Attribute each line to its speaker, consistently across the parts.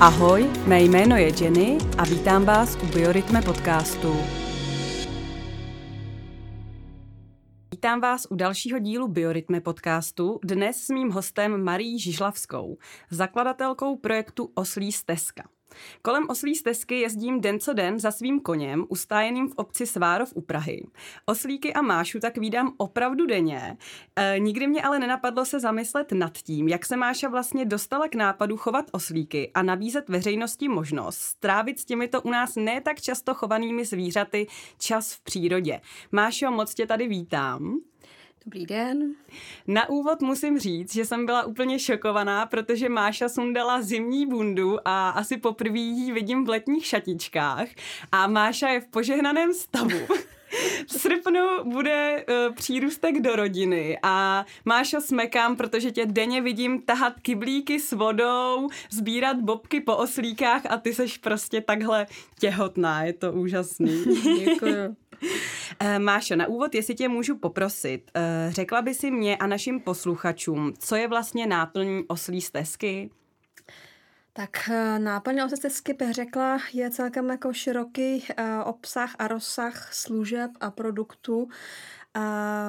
Speaker 1: Ahoj, mé jméno je Jenny a vítám vás u Biorytme podcastu. Vítám vás u dalšího dílu Biorytme podcastu, dnes s mým hostem Marí Žižlavskou, zakladatelkou projektu Oslí stezka. Kolem oslí stezky jezdím den co den za svým koněm, ustájeným v obci Svárov u Prahy. Oslíky a Mášu tak vídám opravdu denně. E, nikdy mě ale nenapadlo se zamyslet nad tím, jak se Máša vlastně dostala k nápadu chovat oslíky a nabízet veřejnosti možnost strávit s těmito u nás ne tak často chovanými zvířaty čas v přírodě. Mášo, moc tě tady vítám.
Speaker 2: Dobrý den.
Speaker 1: Na úvod musím říct, že jsem byla úplně šokovaná, protože Máša sundala zimní bundu a asi poprvé ji vidím v letních šatičkách a Máša je v požehnaném stavu. V srpnu bude uh, přírůstek do rodiny a Mášo smekám, protože tě denně vidím tahat kyblíky s vodou, sbírat bobky po oslíkách a ty seš prostě takhle těhotná, je to úžasný.
Speaker 2: Děkuji.
Speaker 1: Eh, Mášo, na úvod, jestli tě můžu poprosit, eh, řekla by si mě a našim posluchačům, co je vlastně náplň oslí stezky?
Speaker 2: Tak eh, náplň oslí bych řekla je celkem jako široký obsah a rozsah služeb a produktů,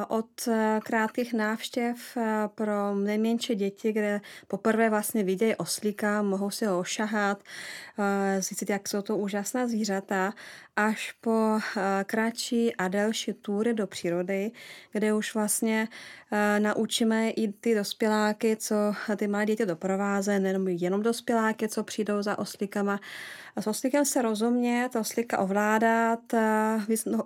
Speaker 2: od krátkých návštěv pro nejmenší děti, kde poprvé vlastně vidějí oslíka, mohou si ho ošahat, zjistit, jak jsou to úžasná zvířata, až po kratší a delší tury do přírody, kde už vlastně naučíme i ty dospěláky, co ty malé děti doprovázejí, nejenom jenom dospěláky, co přijdou za oslíkama. A s oslíkem se rozumět, oslíka ovládat,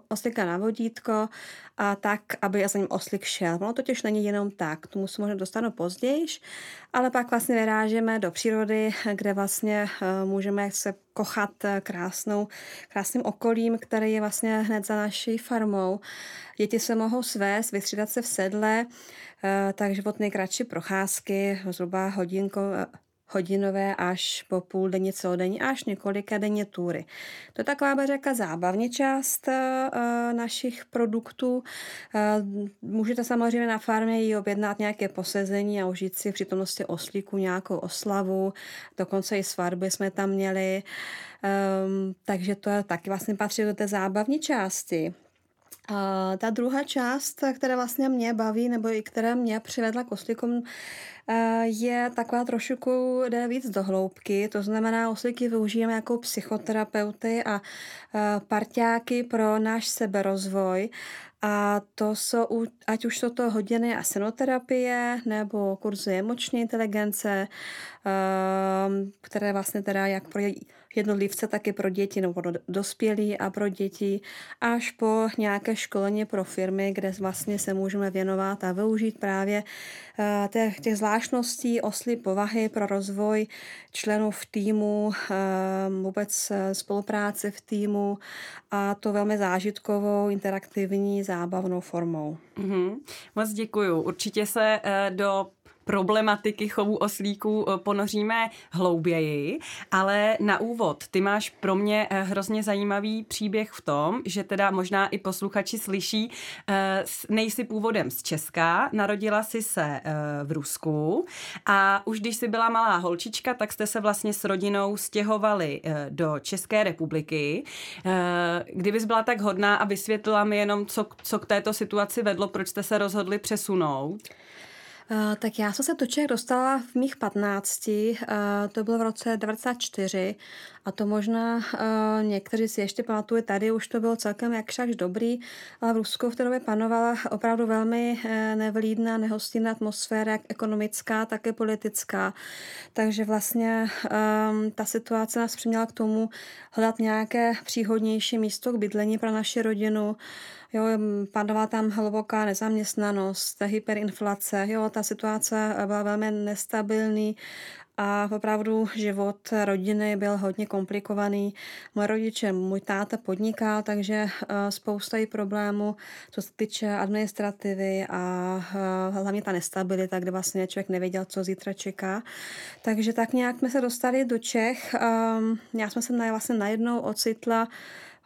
Speaker 2: oslíka na vodítko a tak, aby za ním oslík šel. Ono totiž není jenom tak, tomu se možná dostanu později, ale pak vlastně vyrážíme do přírody, kde vlastně eh, můžeme se kochat eh, krásnou, krásným okolím, který je vlastně hned za naší farmou. Děti se mohou svést, vystřídat se v sedle, eh, takže od nejkratší procházky, zhruba hodinko, hodinové až po půl denně, celodenní až několika denně tury. To je taková, bych řekla, zábavně část uh, našich produktů. Uh, můžete samozřejmě na farmě i objednat nějaké posezení a užít si v přítomnosti oslíku nějakou oslavu, dokonce i svatby jsme tam měli. Um, takže to je taky vlastně patří do té zábavní části. A ta druhá část, která vlastně mě baví, nebo i která mě přivedla k oslíkům, Eh, je taková trošku, jde víc do hloubky, to znamená, oslíky využijeme jako psychoterapeuty a eh, parťáky pro náš seberozvoj. A to jsou, ať už jsou to hodiny asenoterapie nebo kurzy emoční inteligence, ehm, které vlastně teda jak pro jednotlivce, tak i pro děti nebo pro dospělí a pro děti, až po nějaké školení pro firmy, kde vlastně se můžeme věnovat a využít právě eh, těch, těch zvláštností oslí povahy pro rozvoj členů v týmu, ehm, vůbec eh, spolupráce v týmu a to velmi zážitkovou, interaktivní, zábavnou formou.
Speaker 1: Mm-hmm. Moc děkuju. Určitě se do problematiky chovu oslíků eh, ponoříme hlouběji, ale na úvod, ty máš pro mě eh, hrozně zajímavý příběh v tom, že teda možná i posluchači slyší, eh, nejsi původem z Česka, narodila si se v Rusku a už když jsi byla malá holčička, tak jste se vlastně s rodinou stěhovali do České republiky. Kdybys byla tak hodná a vysvětlila mi jenom, co, co k této situaci vedlo, proč jste se rozhodli přesunout?
Speaker 2: Uh, tak já jsem se do Čech dostala v mých 15, uh, to bylo v roce 94 a to možná uh, někteří si ještě pamatují, tady už to bylo celkem jak však dobrý, ale v Rusku v té době panovala opravdu velmi uh, nevlídná, nehostinná atmosféra, jak ekonomická, tak i politická. Takže vlastně um, ta situace nás přiměla k tomu hledat nějaké příhodnější místo k bydlení pro naši rodinu. Jo, panovala tam hluboká nezaměstnanost, hyperinflace, jo, ta situace byla velmi nestabilní a opravdu život rodiny byl hodně komplikovaný. Moje rodiče, můj táta podnikal, takže eh, spousta i problémů, co se týče administrativy a eh, hlavně ta nestabilita, kde vlastně člověk nevěděl, co zítra čeká. Takže tak nějak jsme se dostali do Čech. Ehm, já jsem se vlastně najednou ocitla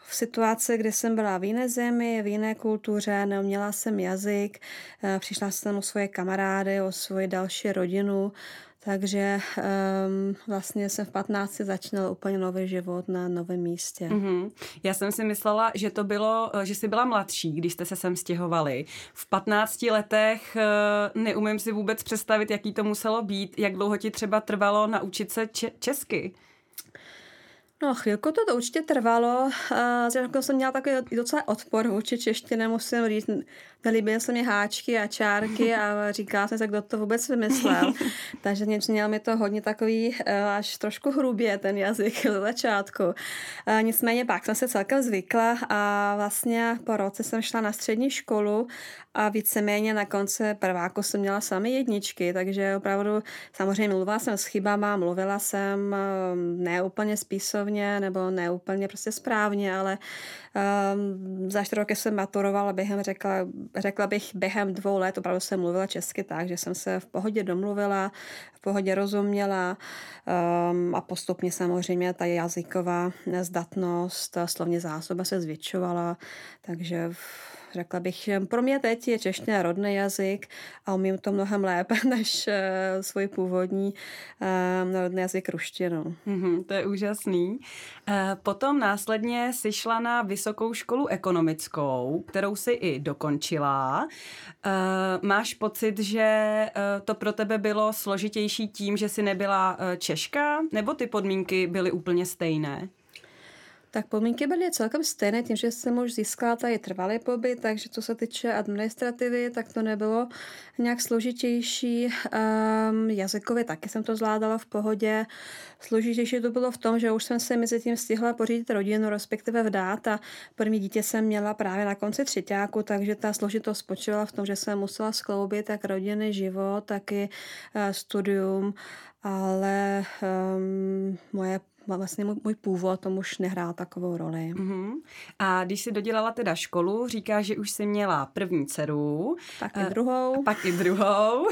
Speaker 2: v situaci, kdy jsem byla v jiné zemi, v jiné kultuře, neuměla jsem jazyk, eh, přišla jsem o svoje kamarády, o svoji další rodinu, Takže um, vlastně jsem v 15 začínala úplně nový život na novém místě. Mm-hmm.
Speaker 1: Já jsem si myslela, že to bylo, že jsi byla mladší, když jste se sem stěhovali. V 15 letech eh, neumím si vůbec představit, jaký to muselo být, jak dlouho ti třeba trvalo naučit se če- česky.
Speaker 2: No chvilku to, to určitě trvalo. Uh, jsem měla takový docela odpor vůči češtině, musím říct. Nelíbily se mi háčky a čárky a říká jsem se, kdo to vůbec vymyslel. Takže měl mi to hodně takový uh, až trošku hrubě ten jazyk do začátku. Uh, nicméně pak jsem se celkem zvykla a vlastně po roce jsem šla na střední školu a víceméně na konci prváku jsem měla sami jedničky, takže opravdu samozřejmě mluvila jsem s chybama, mluvila jsem ne úplně spisovně nebo ne úplně prostě správně, ale um, za čtyři roky jsem maturovala během, řekla, řekla bych, během dvou let opravdu jsem mluvila česky tak, že jsem se v pohodě domluvila, v pohodě rozuměla um, a postupně samozřejmě ta jazyková zdatnost, slovně zásoba se zvětšovala, takže Řekla bych, pro mě teď je čeština rodný jazyk a umím to mnohem lépe než uh, svůj původní uh, rodný jazyk ruštinu.
Speaker 1: Mm-hmm, to je úžasný. Uh, potom následně jsi šla na vysokou školu ekonomickou, kterou si i dokončila. Uh, máš pocit, že uh, to pro tebe bylo složitější tím, že jsi nebyla uh, Češka, nebo ty podmínky byly úplně stejné?
Speaker 2: Tak podmínky byly celkem stejné, tím, že jsem už získala tady trvalý pobyt, takže co se týče administrativy, tak to nebylo nějak složitější. Um, jazykově taky jsem to zvládala v pohodě. Složitější to bylo v tom, že už jsem se mezi tím stihla pořídit rodinu, respektive vdát a první dítě jsem měla právě na konci třetíku, takže ta složitost spočívala v tom, že jsem musela skloubit jak rodinný život, tak i uh, studium, ale um, moje vlastně můj, můj původ tomu už nehrál takovou roli.
Speaker 1: Uh-huh. A když jsi dodělala teda školu, říká, že už jsi měla první dceru.
Speaker 2: Pak i druhou.
Speaker 1: Pak i druhou.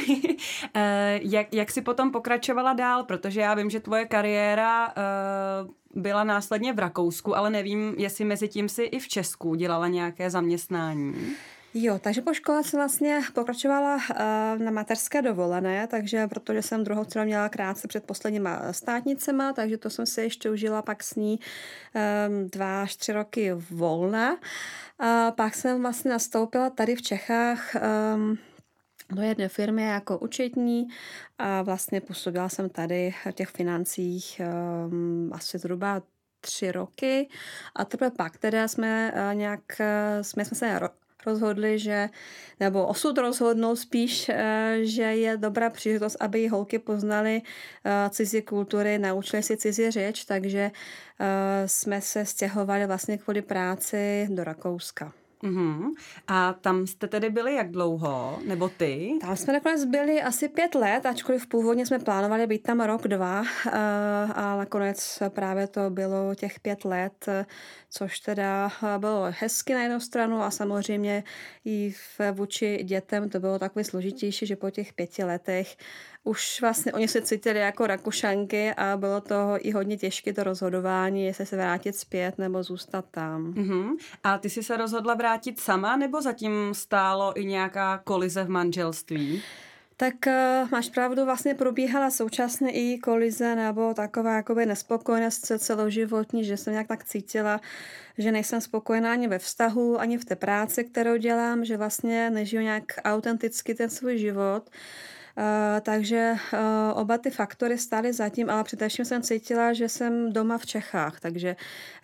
Speaker 1: Eh, jak, jak jsi potom pokračovala dál? Protože já vím, že tvoje kariéra uh, byla následně v Rakousku, ale nevím, jestli mezi tím si i v Česku dělala nějaké zaměstnání.
Speaker 2: Jo, takže po škole jsem vlastně pokračovala uh, na materské dovolené, takže protože jsem druhou dceru měla krátce před posledníma státnicema, takže to jsem si ještě užila pak s ní um, dva až tři roky volna. A pak jsem vlastně nastoupila tady v Čechách do jedné firmy jako účetní a vlastně působila jsem tady v těch financích um, asi zhruba tři roky a teprve pak teda jsme nějak, jsme, jsme se rozhodli, že, nebo osud rozhodnul spíš, eh, že je dobrá příležitost, aby holky poznaly eh, cizí kultury, naučily si cizí řeč, takže eh, jsme se stěhovali vlastně kvůli práci do Rakouska.
Speaker 1: Uh-huh. A tam jste tedy byli jak dlouho? Nebo ty?
Speaker 2: Tam jsme nakonec byli asi pět let, ačkoliv původně jsme plánovali být tam rok, dva. A nakonec právě to bylo těch pět let, což teda bylo hezky na jednu stranu a samozřejmě i vůči dětem to bylo takový složitější, že po těch pěti letech už vlastně oni se cítili jako Rakušanky a bylo to i hodně těžké to rozhodování, jestli se vrátit zpět nebo zůstat tam.
Speaker 1: Uh-huh. A ty jsi se rozhodla vrátit sama nebo zatím stálo i nějaká kolize v manželství?
Speaker 2: Tak uh, máš pravdu, vlastně probíhala současně i kolize nebo taková jakoby nespokojenost celoživotní, že jsem nějak tak cítila, že nejsem spokojená ani ve vztahu, ani v té práci, kterou dělám, že vlastně nežiju nějak autenticky ten svůj život. Uh, takže uh, oba ty faktory stály zatím, ale především jsem cítila, že jsem doma v Čechách, takže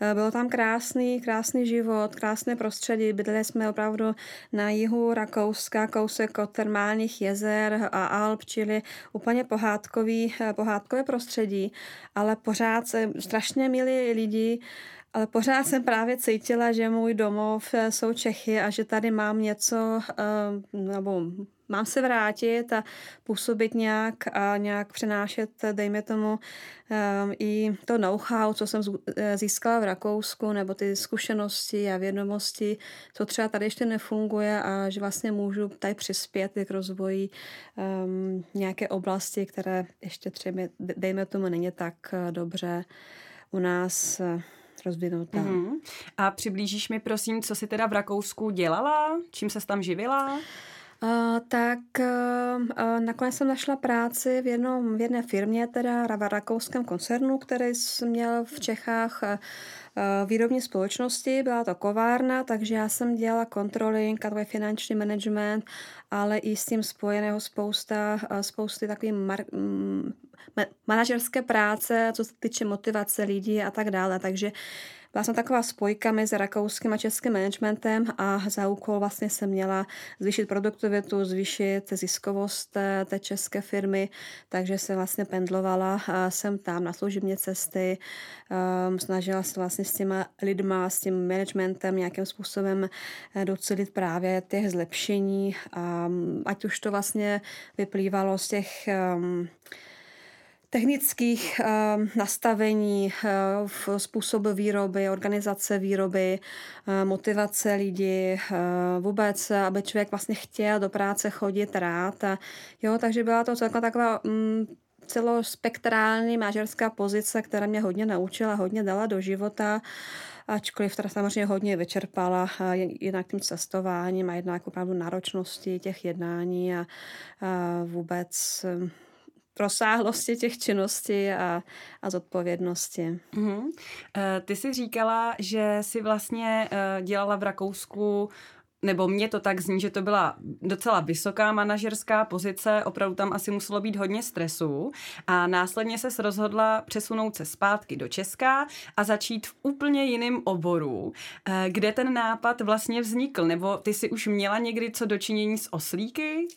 Speaker 2: uh, bylo tam krásný, krásný život, krásné prostředí. Bydleli jsme opravdu na jihu Rakouska, kousek od termálních jezer a Alp, čili úplně pohádkový, pohádkové prostředí, ale pořád strašně milí lidi, ale pořád jsem právě cítila, že můj domov jsou Čechy a že tady mám něco, nebo mám se vrátit a působit nějak a nějak přenášet, dejme tomu, um, i to know-how, co jsem eh, získala v Rakousku, nebo ty zkušenosti a vědomosti, co třeba tady ještě nefunguje a že vlastně můžu tady přispět k rozvoji um, nějaké oblasti, které ještě třeba, dejme tomu, není tak eh, dobře u nás eh, rozvinutá. Mm-hmm.
Speaker 1: A přiblížíš mi prosím, co jsi teda v Rakousku dělala? Čím se tam živila?
Speaker 2: Uh, tak uh, nakonec jsem našla práci v, jednom, v jedné firmě, teda v rakouském koncernu, který měl v Čechách uh, výrobní společnosti, byla to kovárna, takže já jsem dělala controlling a takový finanční management, ale i s tím spojeného spousta, spousty takový mar- manažerské práce, co se týče motivace lidí a tak dále. Takže jsem taková spojka mezi rakouským a českým managementem a za úkol vlastně jsem měla zvýšit produktivitu, zvýšit ziskovost té, té české firmy, takže se vlastně pendlovala jsem tam na služební cesty, um, snažila se vlastně s těma lidma, s tím managementem nějakým způsobem eh, docelit právě těch zlepšení, um, ať už to vlastně vyplývalo z těch um, technických uh, nastavení, uh, v způsobu výroby, organizace výroby, uh, motivace lidí, vůbec, aby člověk vlastně chtěl do práce chodit rád. Jo, takže byla to celkem taková um, celospektrální mážerská pozice, která mě hodně naučila, hodně dala do života ačkoliv teda samozřejmě hodně vyčerpala jednak tím cestováním a jednak opravdu náročnosti těch jednání a, a vůbec rozsáhlosti těch činností a, a zodpovědnosti.
Speaker 1: Mm-hmm. Ty jsi říkala, že si vlastně eh, dělala v Rakousku nebo mě to tak zní, že to byla docela vysoká manažerská pozice, opravdu tam asi muselo být hodně stresu a následně se rozhodla přesunout se zpátky do Česka a začít v úplně jiném oboru. Eh, kde ten nápad vlastně vznikl? Nebo ty si už měla někdy co dočinění s oslíky?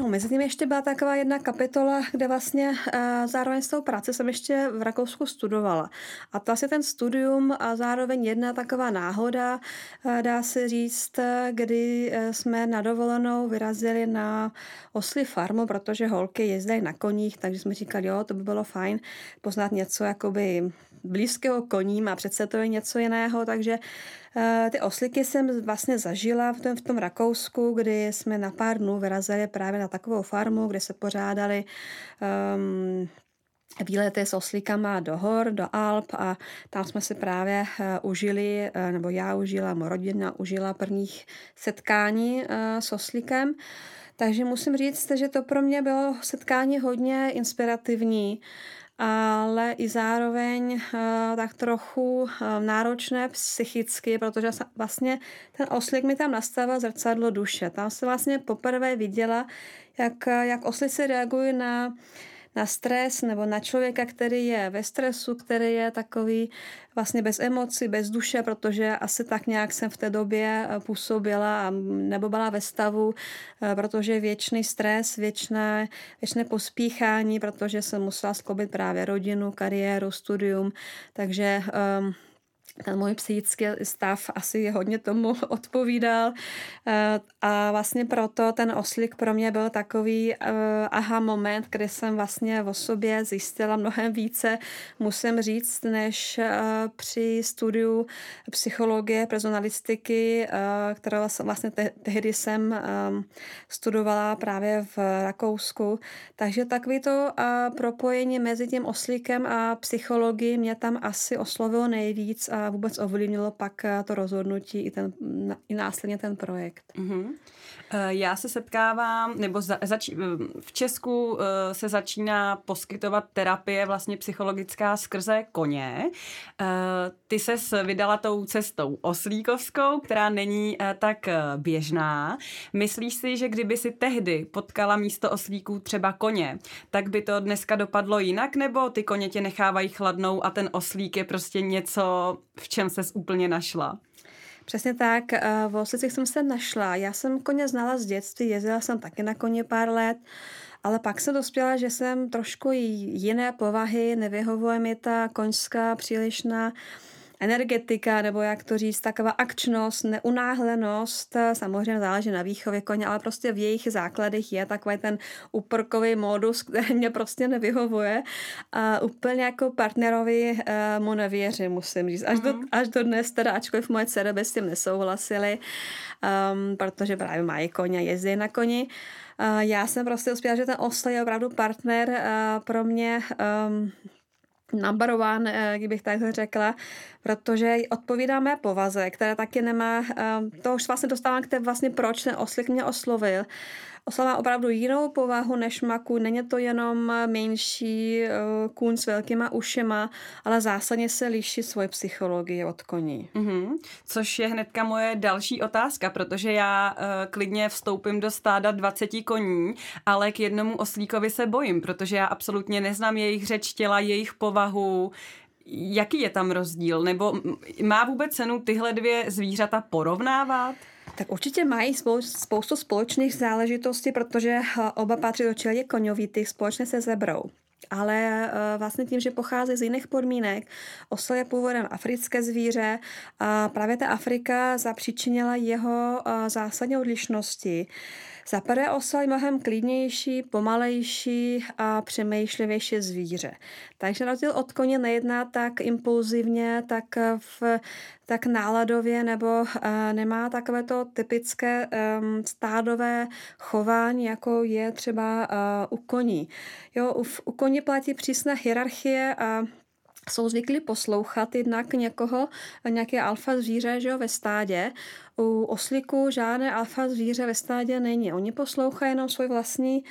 Speaker 2: No, mezi tím ještě byla taková jedna kapitola, kde vlastně uh, zároveň s tou práci jsem ještě v Rakousku studovala. A to asi ten studium a zároveň jedna taková náhoda, uh, dá se říct, kdy uh, jsme na dovolenou vyrazili na osli farmu, protože holky jezdily na koních, takže jsme říkali, jo, to by bylo fajn poznat něco jakoby blízkého koním a přece to je něco jiného, takže ty osliky jsem vlastně zažila v tom, v tom Rakousku, kdy jsme na pár dnů vyrazili právě na takovou farmu, kde se pořádali um, výlety s oslíkama do hor, do Alp a tam jsme si právě uh, užili, uh, nebo já užila, moje rodina užila prvních setkání uh, s oslíkem. Takže musím říct, že to pro mě bylo setkání hodně inspirativní ale i zároveň uh, tak trochu uh, náročné psychicky, protože vlastně ten oslík mi tam nastavil zrcadlo duše. Tam se vlastně poprvé viděla, jak, jak oslice reagují na na stres nebo na člověka, který je ve stresu, který je takový vlastně bez emocí, bez duše, protože asi tak nějak jsem v té době eh, působila nebo byla ve stavu, eh, protože věčný stres, věčné, věčné pospíchání, protože jsem musela sklobit právě rodinu, kariéru, studium, takže um, ten můj psychický stav asi hodně tomu odpovídal eh, a vlastně proto ten oslík pro mě byl takový eh, aha moment, kdy jsem vlastně o sobě zjistila mnohem více, musím říct, než eh, při studiu psychologie, personalistiky, kterou vlastně tehdy jsem studovala právě v Rakousku. Takže takový to propojení mezi tím oslíkem a psychologií mě tam asi oslovilo nejvíc a vůbec ovlivnilo pak eh, to rozhodnutí i, ten, i následně ten projekt.
Speaker 1: Mm-hmm. Já se setkávám, nebo za, zač, eh, v Česku se začíná poskytovat terapie vlastně psychologická skrze koně. Ty se vydala tou cestou oslíkovskou, která není tak běžná. Myslíš si, že kdyby si tehdy potkala místo oslíků třeba koně, tak by to dneska dopadlo jinak, nebo ty koně tě nechávají chladnou a ten oslík je prostě něco, v čem ses úplně našla?
Speaker 2: Přesně tak, eh, v Oslicích jsem se našla. Já jsem koně znala z dětství, jezdila jsem taky na koně pár let, ale pak jsem dospěla, že jsem trošku jiné povahy, nevyhovuje mi ta koňská přílišná energetika, nebo jak to říct, taková akčnost, neunáhlenost, samozřejmě záleží na výchově koně, ale prostě v jejich základech je takový ten úporkový modus, který mě prostě nevyhovuje. A úplně jako partnerovi uh, mu nevěřím, musím říct. Až, mm-hmm. do, mhm. až do dnes, teda ačkoliv moje dcera by s tím nesouhlasili, um, protože právě mají koně, jezdí na koni. Uh, já jsem prostě uspěla, že ten osl je opravdu partner uh, pro mě um, number one, kdybych takhle řekla, protože odpovídá mé povaze, která taky nemá, to už vlastně dostávám k té vlastně, proč ten oslik mě oslovil. Osa má opravdu jinou povahu než maku. Není to jenom menší uh, kůň s velkýma ušima, ale zásadně se liší svoje psychologii od koní.
Speaker 1: Mm-hmm. Což je hnedka moje další otázka, protože já uh, klidně vstoupím do stáda 20 koní, ale k jednomu oslíkovi se bojím, protože já absolutně neznám jejich řeč těla, jejich povahu, Jaký je tam rozdíl? Nebo má vůbec cenu tyhle dvě zvířata porovnávat?
Speaker 2: Tak určitě mají spoustu společných záležitostí, protože eh, oba patří do čelie koňovitých společně se zebrou. Ale uh, vlastně tím, že pochází z jiných podmínek, osel je původem africké zvíře a právě ta Afrika zapříčinila jeho uh, zásadní odlišnosti. Za prvé osel je mnohem klidnější, pomalejší a přemýšlivější zvíře. Takže na rozdíl od koně nejedná tak impulzivně, tak, v, tak náladově nebo uh, nemá takové to typické um, stádové chování, jako je třeba uh, u koní. Jo, u, u koní platí přísná hierarchie a jsou zvyklí poslouchat jednak někoho, nějaké alfa zvíře že jo, ve stádě. U oslíku žádné alfa zvíře ve stádě není. Oni poslouchají jenom svůj vlastní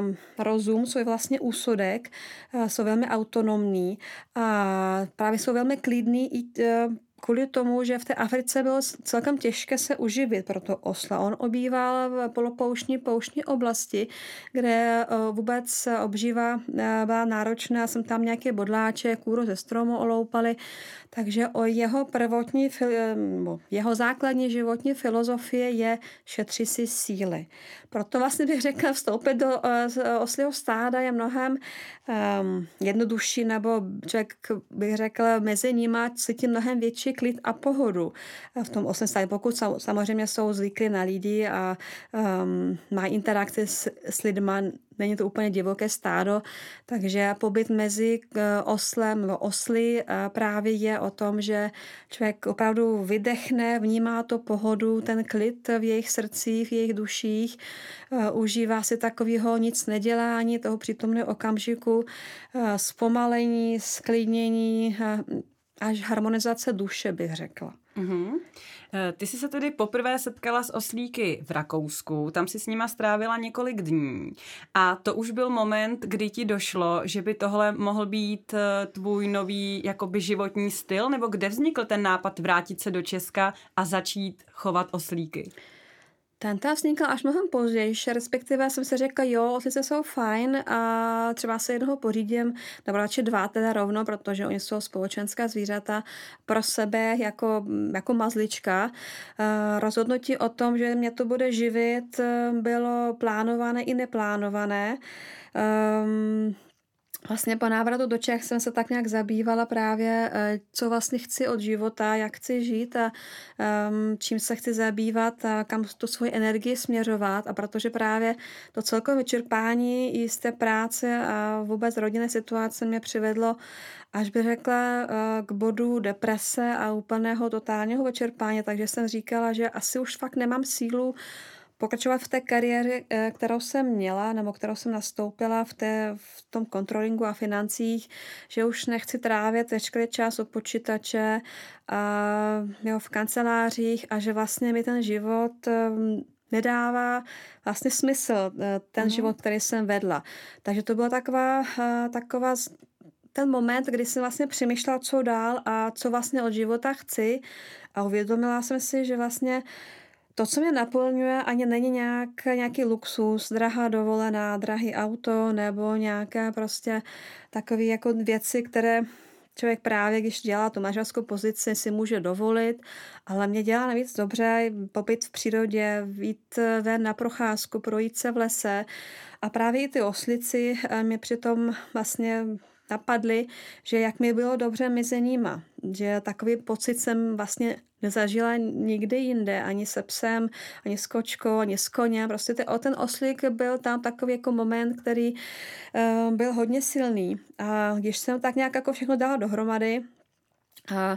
Speaker 2: um, rozum, svůj vlastní úsudek, uh, jsou velmi autonomní a právě jsou velmi klidní i uh, kvůli tomu, že v té Africe bylo celkem těžké se uživit pro to osla. On obýval v polopouštní pouštní oblasti, kde eh, vůbec obživa eh, byla náročná. Jsem tam nějaké bodláče, kůru ze stromu oloupali, takže o jeho prvotní, eh, jeho základní životní filozofie je šetři si síly. Proto vlastně bych řekla, vstoupit do oslího stáda je mnohem um, jednodušší, nebo člověk bych řekla, mezi nimi cítí mnohem větší klid a pohodu v tom oslém stádě. Pokud samozřejmě jsou zvyklí na lidi a um, mají interakce s, s lidmi, není to úplně divoké stádo, takže pobyt mezi eh, oslem nebo osly eh, právě je o tom, že člověk opravdu vydechne, vnímá to pohodu, ten klid v jejich srdcích, v jejich duších, eh, užívá si takového nic nedělání, toho přítomného okamžiku, zpomalení, sklidnění, až harmonizace duše, bych řekla. Mm-hmm.
Speaker 1: Ty jsi se tedy poprvé setkala s oslíky v Rakousku, tam si s nima strávila několik dní a to už byl moment, kdy ti došlo, že by tohle mohl být eh, tvůj nový jakoby životní styl, nebo kde vznikl ten nápad vrátit se do Česka a začít chovat oslíky?
Speaker 2: Tenta vznikla až mnohem později, respektive jsem si řekla, jo, sice jsou fajn a třeba se jednoho pořídím, nebo radši dva teda rovno, protože oni jsou společenská zvířata pro sebe jako, jako mazlička. Rozhodnutí o tom, že mě to bude živit, bylo plánované i neplánované. Um, Vlastně po návratu do Čech jsem se tak nějak zabývala právě, eh, co vlastně chci od života, jak chci žít a um, čím se chci zabývat a kam tu svoji energii směřovat. A protože právě to celkové vyčerpání i z té práce a vůbec rodinné situace mě přivedlo až bych řekla eh, k bodu deprese a úplného totálního vyčerpání, takže jsem říkala, že asi už fakt nemám sílu pokračovat v té kariéře, eh, kterou jsem měla, nebo kterou jsem nastoupila v, té, v tom kontrolingu a financích, že už nechci trávit veškerý čas od počítače a, jo, v kancelářích a že vlastně mi ten život ehm, nedává vlastně smysl, eh, ten mm. život, který jsem vedla. Takže to byla taková, eh, taková ten moment, kdy jsem vlastně přemýšlela, co dál a co vlastně od života chci a uvědomila jsem si, že vlastně to, co mě naplňuje, ani není nějak, nějaký luxus, drahá dovolená, drahý auto nebo nějaké prostě takové jako věci, které člověk právě, když dělá tu manželskou pozici, si může dovolit, ale mě dělá navíc dobře pobyt v přírodě, vít ven na procházku, projít se v lese. A právě i ty oslici eh, mě přitom vlastně napadly, že jak mi bylo dobře mezi nima, že takový pocit jsem vlastně nezažila nikdy jinde, ani se psem, ani s kočkou, ani s koněm. Prostě ten, ten oslík byl tam takový jako moment, který uh, byl hodně silný. A když jsem tak nějak jako všechno dala dohromady, a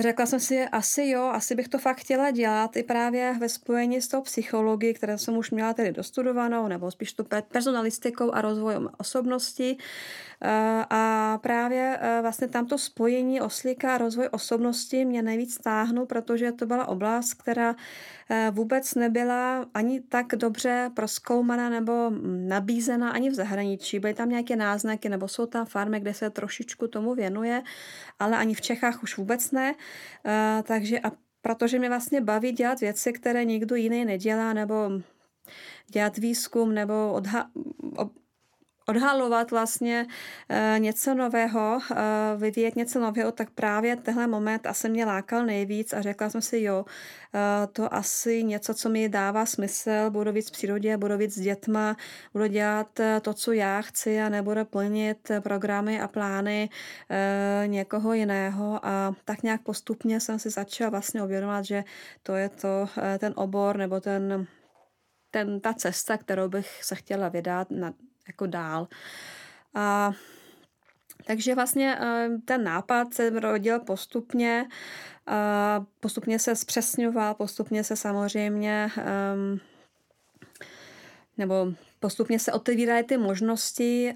Speaker 2: Řekla jsem si, asi jo, asi bych to fakt chtěla dělat i právě ve spojení s tou psychologií, kterou jsem už měla tedy dostudovanou, nebo spíš tu personalistikou a rozvojem osobnosti. A právě vlastně tamto spojení oslíka a rozvoj osobnosti mě nejvíc stáhnu, protože to byla oblast, která vůbec nebyla ani tak dobře proskoumaná nebo nabízena ani v zahraničí. Byly tam nějaké náznaky, nebo jsou tam farmy, kde se trošičku tomu věnuje, ale ani v Čechách už vůbec ne. Takže a protože mě vlastně baví dělat věci, které nikdo jiný nedělá, nebo dělat výzkum, nebo odha- odhalovat vlastně uh, něco nového, uh, vyvíjet něco nového, tak právě tenhle moment asi mě lákal nejvíc a řekla jsem si, jo, uh, to asi něco, co mi dává smysl, budu víc v přírodě, budu víc s dětma, budu dělat to, co já chci a nebudu plnit programy a plány někoho jiného. A tak nějak postupně jsem si začala vlastně uvědomovat, že to je to, ten obor nebo ten ten, ta cesta, kterou bych se chtěla vydat na, jako dál. A, takže vlastně eh, ten nápad se rodil postupně, a postupně se zpřesňoval, postupně se samozřejmě um, nebo postupně se otevírají ty možnosti,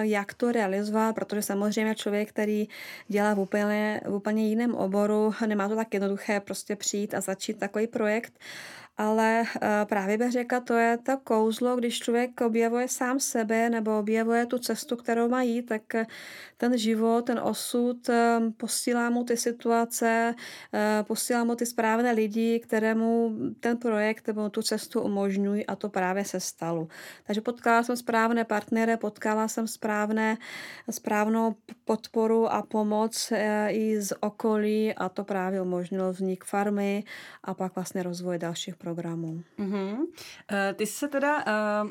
Speaker 2: jak to realizovat, protože samozřejmě člověk, který dělá v úplně, v úplně jiném oboru, nemá to tak jednoduché prostě přijít a začít takový projekt ale eh, právě bych řekla, to je to kouzlo, když člověk objevuje sám sebe nebo objevuje tu cestu, kterou má tak eh, ten život, ten osud eh, posílá mu ty situace, posílá mu ty správné lidi, kterému ten projekt nebo tu cestu umožňují a to právě se stalo. Takže potkala jsem správné partnery, potkala jsem správné, správnou podporu a pomoc i z okolí a to právě umožnilo vznik farmy a pak vlastně rozvoj dalších projektů programu.
Speaker 1: Mm-hmm. Ty jsi se teda uh,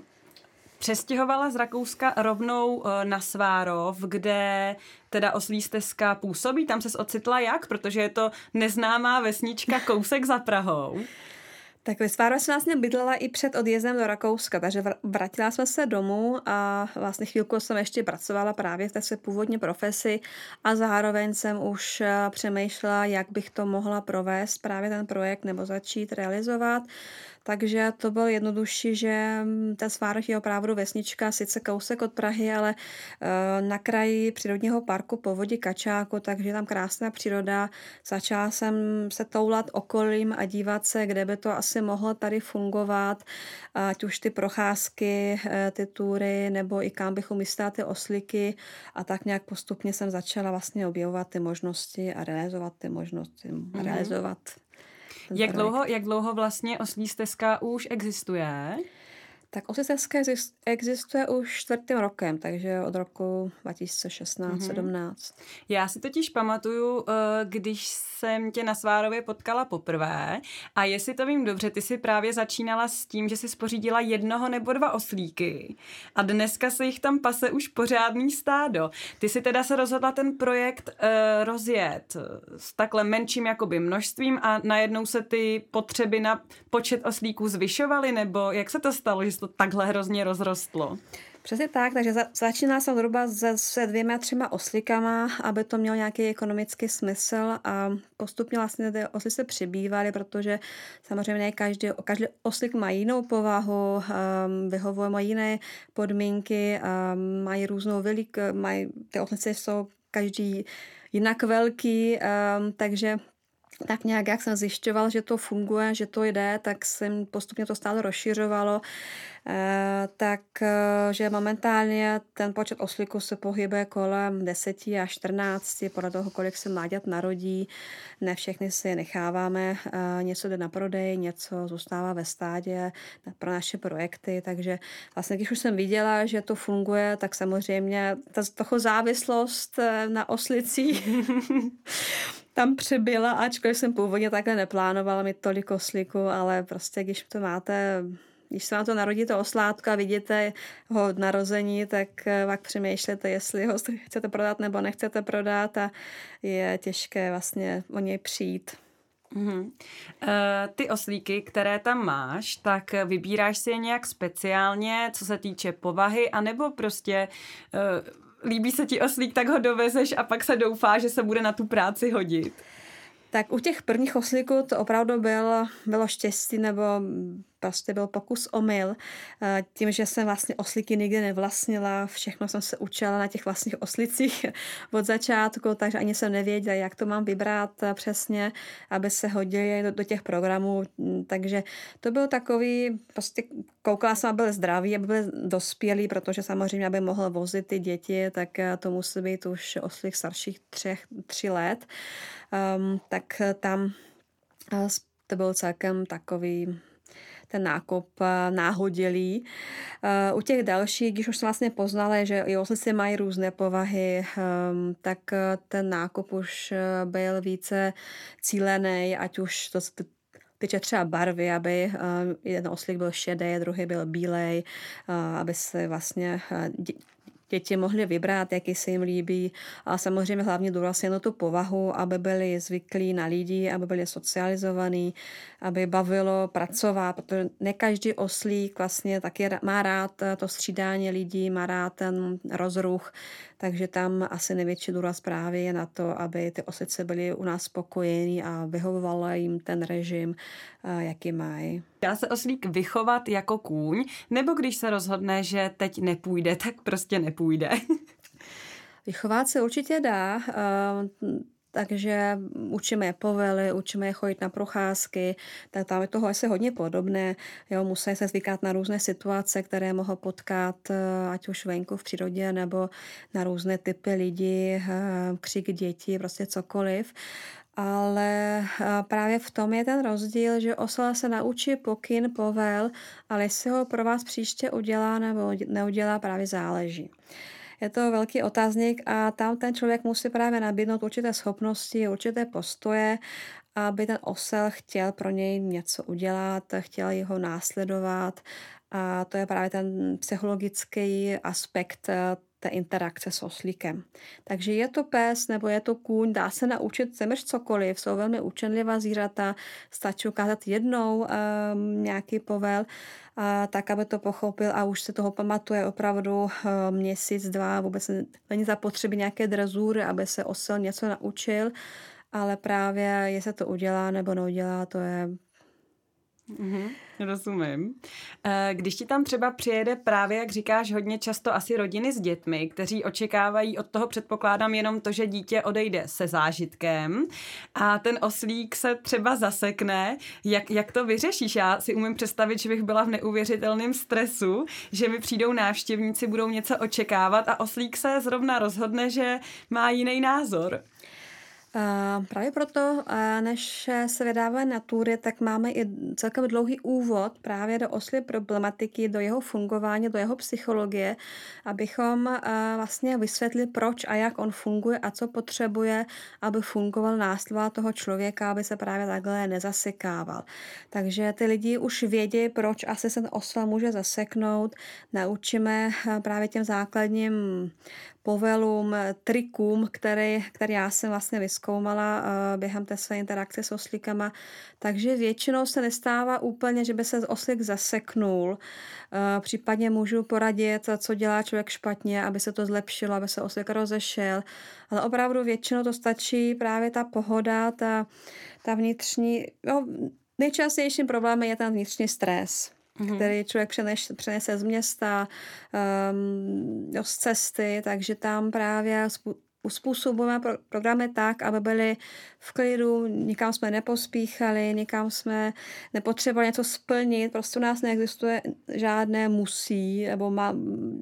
Speaker 1: přestěhovala z Rakouska rovnou uh, na Svárov, kde teda oslí stezka působí. Tam se ocitla jak? Protože je to neznámá vesnička kousek za Prahou.
Speaker 2: Tak ve Sváru jsem vlastně bydlela i před odjezdem do Rakouska, takže vrátila jsem se domů a vlastně chvílku jsem ještě pracovala právě v té své původní profesi a zároveň jsem už přemýšlela, jak bych to mohla provést, právě ten projekt nebo začít realizovat. Takže to bylo jednodušší, že mm, ta Svárch je opravdu vesnička, sice kousek od Prahy, ale eh, na kraji přírodního parku povodí Kačáku, takže tam krásná příroda. Začala jsem se toulat okolím a dívat se, kde by to asi mohlo tady fungovat, ať už ty procházky, eh, ty tury, nebo i kam bych umístila ty oslíky a tak nějak postupně jsem začala vlastně objevovat ty možnosti a realizovat ty možnosti, mm-hmm. realizovat
Speaker 1: jak dlouho, jak dlouho vlastně oslí stezka už existuje?
Speaker 2: Tak Osisevské existuje už čtvrtým rokem, takže od roku 2016-17. Mm-hmm.
Speaker 1: Já si totiž pamatuju, eh, když jsem tě na Svárově potkala poprvé a jestli to vím dobře, ty si právě začínala s tím, že si spořídila jednoho nebo dva oslíky a dneska se jich tam pase už pořádný stádo. Ty si teda se rozhodla ten projekt uh, rozjet s takhle menším jakoby množstvím a najednou se ty potřeby na počet oslíků zvyšovaly, nebo jak se to stalo, že se to takhle hrozně rozrostlo?
Speaker 2: Přesně tak, takže za, začínala jsem zhruba se, se dvěma, třema oslíkama, aby to mělo nějaký ekonomický smysl a postupně vlastně ty osly se přibývaly, protože samozřejmě každý, každý oslík má jinou povahu, um, vyhovuje má jiné podmínky, um, mají různou velik, mají, ty oslice jsou každý jinak velký, um, takže tak nějak, jak jsem zjišťoval, že to funguje, že to jde, tak jsem postupně to stále rozšiřovalo. Eh, tak, eh, že momentálně ten počet oslíků se pohybuje kolem 10 až 14, podle toho, kolik se mláďat narodí. Ne všechny si necháváme, eh, něco jde na prodej, něco zůstává ve stádě pro naše projekty, takže vlastně, když už jsem viděla, že to funguje, tak samozřejmě ta toho závislost na oslicích tam přibyla, ačkoliv jsem původně takhle neplánovala mít tolik oslíků, ale prostě když to máte když se vám to narodí to oslátko a vidíte ho od narození, tak eh, pak přemýšlíte, jestli ho chcete prodat nebo nechcete prodat a je těžké vlastně o něj přijít.
Speaker 1: Mm-hmm. Uh, ty oslíky, které tam máš, tak vybíráš si je nějak speciálně, co se týče povahy, anebo prostě uh, líbí se ti oslík, tak ho dovezeš a pak se doufá, že se bude na tu práci hodit?
Speaker 2: Tak u těch prvních oslíků to opravdu bylo, bylo štěstí nebo prostě byl pokus omyl. Eh, tím, že jsem vlastně oslíky nikdy nevlastnila, všechno jsem se učila na těch vlastních oslicích od začátku, takže ani jsem nevěděla, jak to mám vybrat eh, přesně, aby se hodili do, do těch programů. Mm, takže to byl takový, prostě koukala jsem, aby byl zdravý, aby byl dospělý, protože samozřejmě, aby mohl vozit ty děti, tak eh, to musí být už oslík starších třech, tři let. Um, tak tam to byl celkem takový ten nákup eh, náhodilý. Eh, u těch dalších, když už jsme vlastně poznali, že i oslice mají různé povahy, ehm, tak eh, ten nákup už byl více cílený, ať už to tyče třeba barvy, aby jeden oslík byl šedý, druhý byl bílej, aby se vlastně děti mohly vybrat, jaký se jim líbí. A samozřejmě hlavně důraz na tu povahu, aby byli zvyklí na lidi, aby byli socializovaní, aby bavilo pracovat, protože ne každý oslík vlastně taky má rád to střídání lidí, má rád ten rozruch, takže tam asi největší důraz právě je na to, aby ty oslice byly u nás spokojení a vyhovovala jim ten režim, jaký mají.
Speaker 1: Dá se oslík vychovat jako kůň, nebo když se rozhodne, že teď nepůjde, tak prostě nepůjde?
Speaker 2: Vychovat se určitě dá takže učíme je povely, učíme je chodit na procházky, tak tam je toho asi hodně podobné. Jo, musí se zvykat na různé situace, které mohou potkat, eh, ať už venku v přírodě, nebo na různé typy lidí, eh, křik dětí, prostě cokoliv. Ale eh, právě v tom je ten rozdíl, že osla se naučí pokyn, povel, ale jestli ho pro vás příště udělá nebo neudělá, právě záleží je to velký otázník a tam ten člověk musí právě nabídnout určité schopnosti, určité postoje, aby ten osel chtěl pro něj něco udělat, chtěl jeho následovat. A to je právě ten psychologický aspekt té interakce s oslíkem. Takže je to pes nebo je to kůň, dá se naučit téměř cokoliv, jsou velmi učenlivá zvířata, stačí ukázat jednou um, nějaký povel, a tak, aby to pochopil a už se toho pamatuje opravdu um, měsíc, dva, vůbec není zapotřebí nějaké drezury, aby se osel něco naučil, ale právě jestli to udělá nebo neudělá, to je
Speaker 1: Mm-hmm, rozumím. Eh, když ti tam třeba přijede právě, jak říkáš, hodně často asi rodiny s dětmi, kteří očekávají od toho, předpokládám, jenom to, že dítě odejde se zážitkem a ten oslík se třeba zasekne, jak, jak to vyřešíš? Já si umím představit, že bych byla v neuvěřitelném stresu, že mi přijdou návštěvníci, budou něco očekávat a oslík se zrovna rozhodne, že má jiný názor.
Speaker 2: Právě proto, než se vydáváme na tury, tak máme i celkem dlouhý úvod právě do osly problematiky, do jeho fungování, do jeho psychologie, abychom vlastně vysvětli, proč a jak on funguje a co potřebuje, aby fungoval následovat toho člověka, aby se právě takhle nezasekával. Takže ty lidi už vědí, proč asi se ten osla může zaseknout. Naučíme právě těm základním povelům, trikům, které, které já jsem vlastně vyskoumala uh, během té své interakce s oslíkama. Takže většinou se nestává úplně, že by se oslík zaseknul. Uh, případně můžu poradit, co dělá člověk špatně, aby se to zlepšilo, aby se oslík rozešel. Ale opravdu většinou to stačí právě ta pohoda, ta, ta vnitřní... Jo, nejčastějším problémem je ten vnitřní stres mm-hmm. který člověk přeneš, přenese z města, um, z cesty, takže tam právě uspůsobujeme pro, programy tak, aby byly v klidu, nikam jsme nepospíchali, nikam jsme nepotřebovali něco splnit, prostě u nás neexistuje žádné musí, nebo má